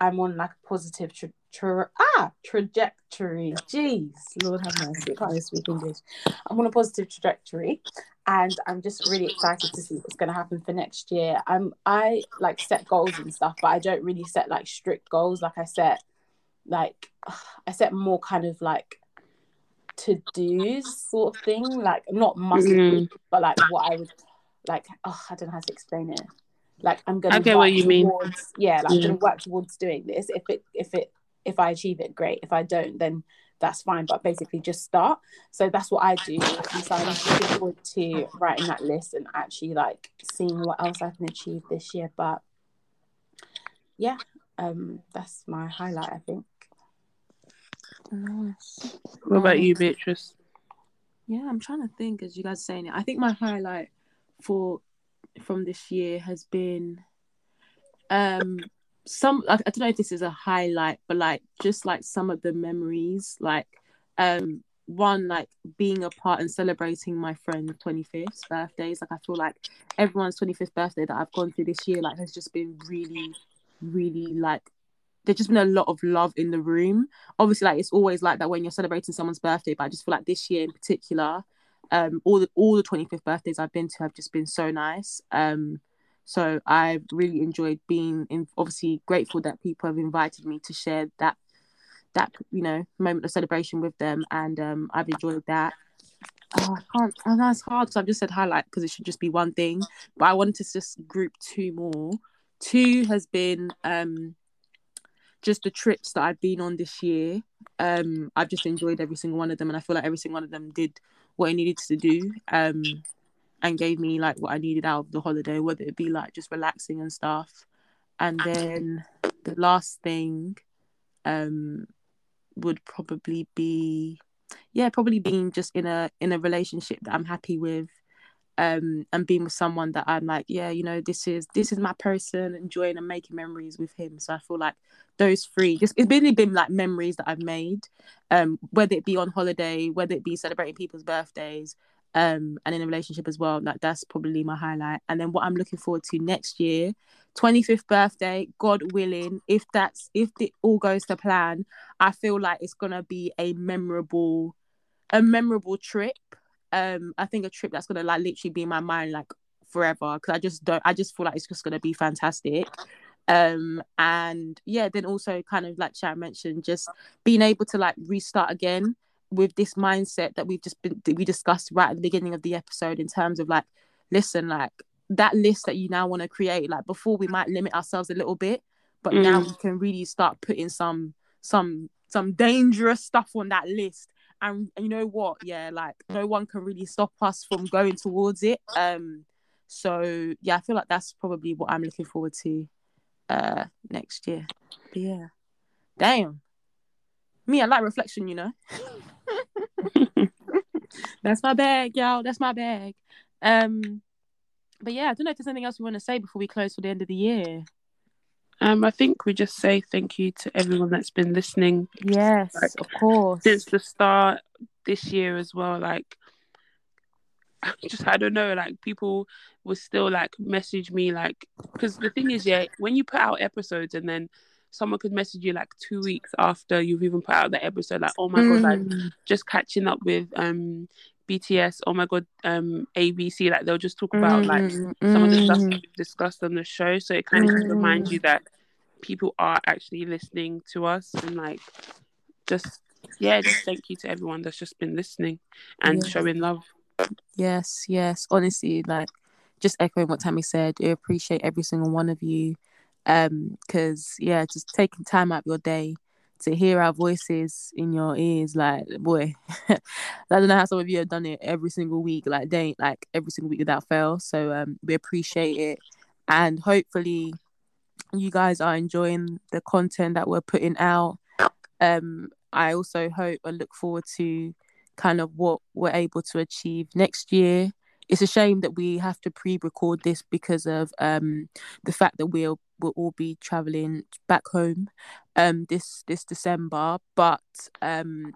Speaker 3: I'm on like a positive tra- tra- ah trajectory jeez lord have mercy I can't speak English. I'm on a positive trajectory and I'm just really excited to see what's going to happen for next year I'm I like set goals and stuff but I don't really set like strict goals like I set like I set more kind of like to do's sort of thing, like not must
Speaker 2: Mm.
Speaker 3: but like what I would like. Oh, I don't know how to explain it. Like I'm gonna
Speaker 2: I get
Speaker 3: work
Speaker 2: what you mean.
Speaker 3: Yeah, like
Speaker 2: Yeah.
Speaker 3: I'm gonna work towards doing this. If it if it if I achieve it, great. If I don't, then that's fine. But basically, just start. So that's what I do. And so I'm looking forward to writing that list and actually like seeing what else I can achieve this year. But yeah, um, that's my highlight. I think.
Speaker 1: Nice.
Speaker 2: What about you, Beatrice?
Speaker 1: Yeah, I'm trying to think as you guys are saying it. I think my highlight for from this year has been um some I, I don't know if this is a highlight, but like just like some of the memories, like um one like being a part and celebrating my friend's 25th birthdays. Like I feel like everyone's 25th birthday that I've gone through this year like has just been really, really like there's just been a lot of love in the room. Obviously, like it's always like that when you're celebrating someone's birthday, but I just feel like this year in particular, um, all the all the 25th birthdays I've been to have just been so nice. Um, so I've really enjoyed being in. Obviously, grateful that people have invited me to share that that you know moment of celebration with them, and um, I've enjoyed that. oh, I can't. Know hard because I've just said highlight because it should just be one thing. But I wanted to just group two more. Two has been um just the trips that I've been on this year. Um, I've just enjoyed every single one of them, and I feel like every single one of them did what it needed to do. Um, and gave me like what I needed out of the holiday, whether it be like just relaxing and stuff. And then the last thing, um, would probably be, yeah, probably being just in a in a relationship that I'm happy with, um, and being with someone that I'm like, yeah, you know, this is this is my person, enjoying and making memories with him. So I feel like those three, just it's really been like memories that I've made, um, whether it be on holiday, whether it be celebrating people's birthdays, um, and in a relationship as well. Like that's probably my highlight. And then what I'm looking forward to next year, 25th birthday, God willing, if that's if it all goes to plan, I feel like it's gonna be a memorable, a memorable trip um i think a trip that's gonna like literally be in my mind like forever because i just don't i just feel like it's just gonna be fantastic um and yeah then also kind of like Sharon mentioned just being able to like restart again with this mindset that we've just been we discussed right at the beginning of the episode in terms of like listen like that list that you now want to create like before we might limit ourselves a little bit but mm. now we can really start putting some some some dangerous stuff on that list. And you know what? Yeah like no one can really stop us from going towards it. Um so yeah i feel like that's probably what i'm looking forward to uh next year. But yeah. Damn. Me i like reflection you know that's my bag y'all that's my bag um but yeah i don't know if there's anything else we want to say before we close for the end of the year
Speaker 2: um, I think we just say thank you to everyone that's been listening.
Speaker 1: Yes, like, of course.
Speaker 2: Since the start this year as well, like just I don't know, like people will still like message me like because the thing is, yeah, when you put out episodes and then someone could message you like two weeks after you've even put out the episode, like, oh my mm. god, like mm. just catching up with um BTS, oh my god, um ABC, like they'll just talk about like mm, some of the stuff mm. we've discussed on the show. So it kind of mm. reminds you that people are actually listening to us and like just yeah, just thank you to everyone that's just been listening and showing love.
Speaker 1: Yes, yes. Honestly, like just echoing what Tammy said, I appreciate every single one of you. Um, because yeah, just taking time out of your day to hear our voices in your ears, like boy, I don't know how some of you have done it every single week, like day, like every single week without fail. So um, we appreciate it, and hopefully, you guys are enjoying the content that we're putting out. Um, I also hope and look forward to kind of what we're able to achieve next year. It's a shame that we have to pre-record this because of um, the fact that we'll we'll all be traveling back home um, this this December, but um,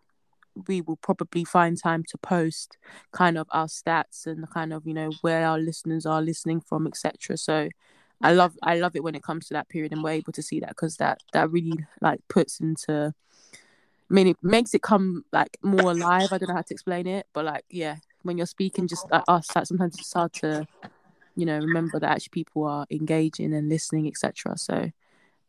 Speaker 1: we will probably find time to post kind of our stats and kind of you know where our listeners are listening from, etc. So I love I love it when it comes to that period and we're able to see that because that that really like puts into I mean, it makes it come like more alive. I don't know how to explain it, but like, yeah, when you're speaking just like us, like sometimes it's hard to, you know, remember that actually people are engaging and listening, etc. So,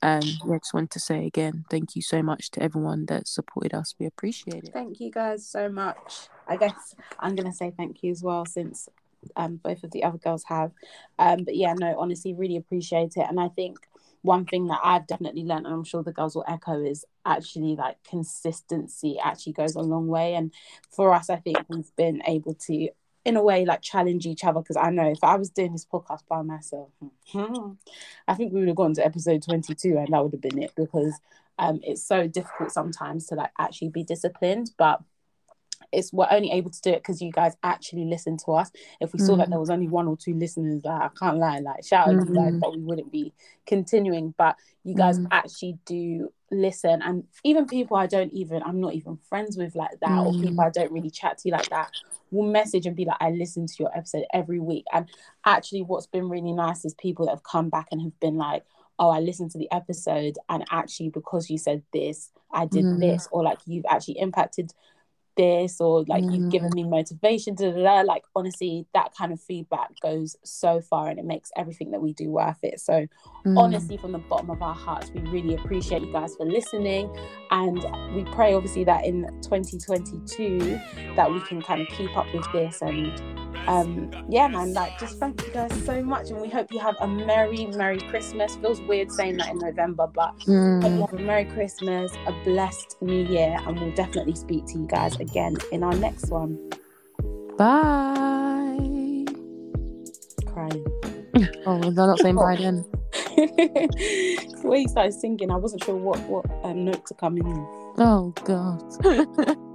Speaker 1: um, yeah, just wanted to say again, thank you so much to everyone that supported us. We appreciate it.
Speaker 3: Thank you guys so much. I guess I'm gonna say thank you as well since um both of the other girls have. Um, but yeah, no, honestly, really appreciate it, and I think one thing that I've definitely learned, and I'm sure the girls will echo, is actually like consistency actually goes a long way. And for us, I think we've been able to, in a way, like challenge each other. Because I know if I was doing this podcast by myself, I think we would have gone to episode 22 and that would have been it because um, it's so difficult sometimes to like actually be disciplined. But it's we're only able to do it because you guys actually listen to us. If we mm. saw that mm. there was only one or two listeners, like I can't lie, like shout out mm. to you guys, mm-hmm. but we wouldn't be continuing. But you guys mm. actually do listen, and even people I don't even I'm not even friends with like that, or people mm. I don't really chat to like that, will message and be like, I listen to your episode every week. And actually, what's been really nice is people that have come back and have been like, oh, I listened to the episode, and actually because you said this, I did this, or like you've actually impacted this or like you've
Speaker 2: Mm.
Speaker 3: given me motivation da, da, da. like honestly that kind of feedback goes so far and it makes everything that we do worth it so
Speaker 2: Mm.
Speaker 3: honestly from the bottom of our hearts we really appreciate you guys for listening and we pray obviously that in 2022 that we can kind of keep up with this and um yeah man like just thank you guys so much and we hope you have a merry merry christmas feels weird saying that in november but hope you
Speaker 2: Mm.
Speaker 3: have a merry christmas a blessed new year and we'll definitely speak to you guys again in our next one
Speaker 2: Bye.
Speaker 3: crying
Speaker 2: Oh, I not saying bye then?
Speaker 3: the way you started singing i wasn't sure what what um, note to come in.
Speaker 2: Oh God.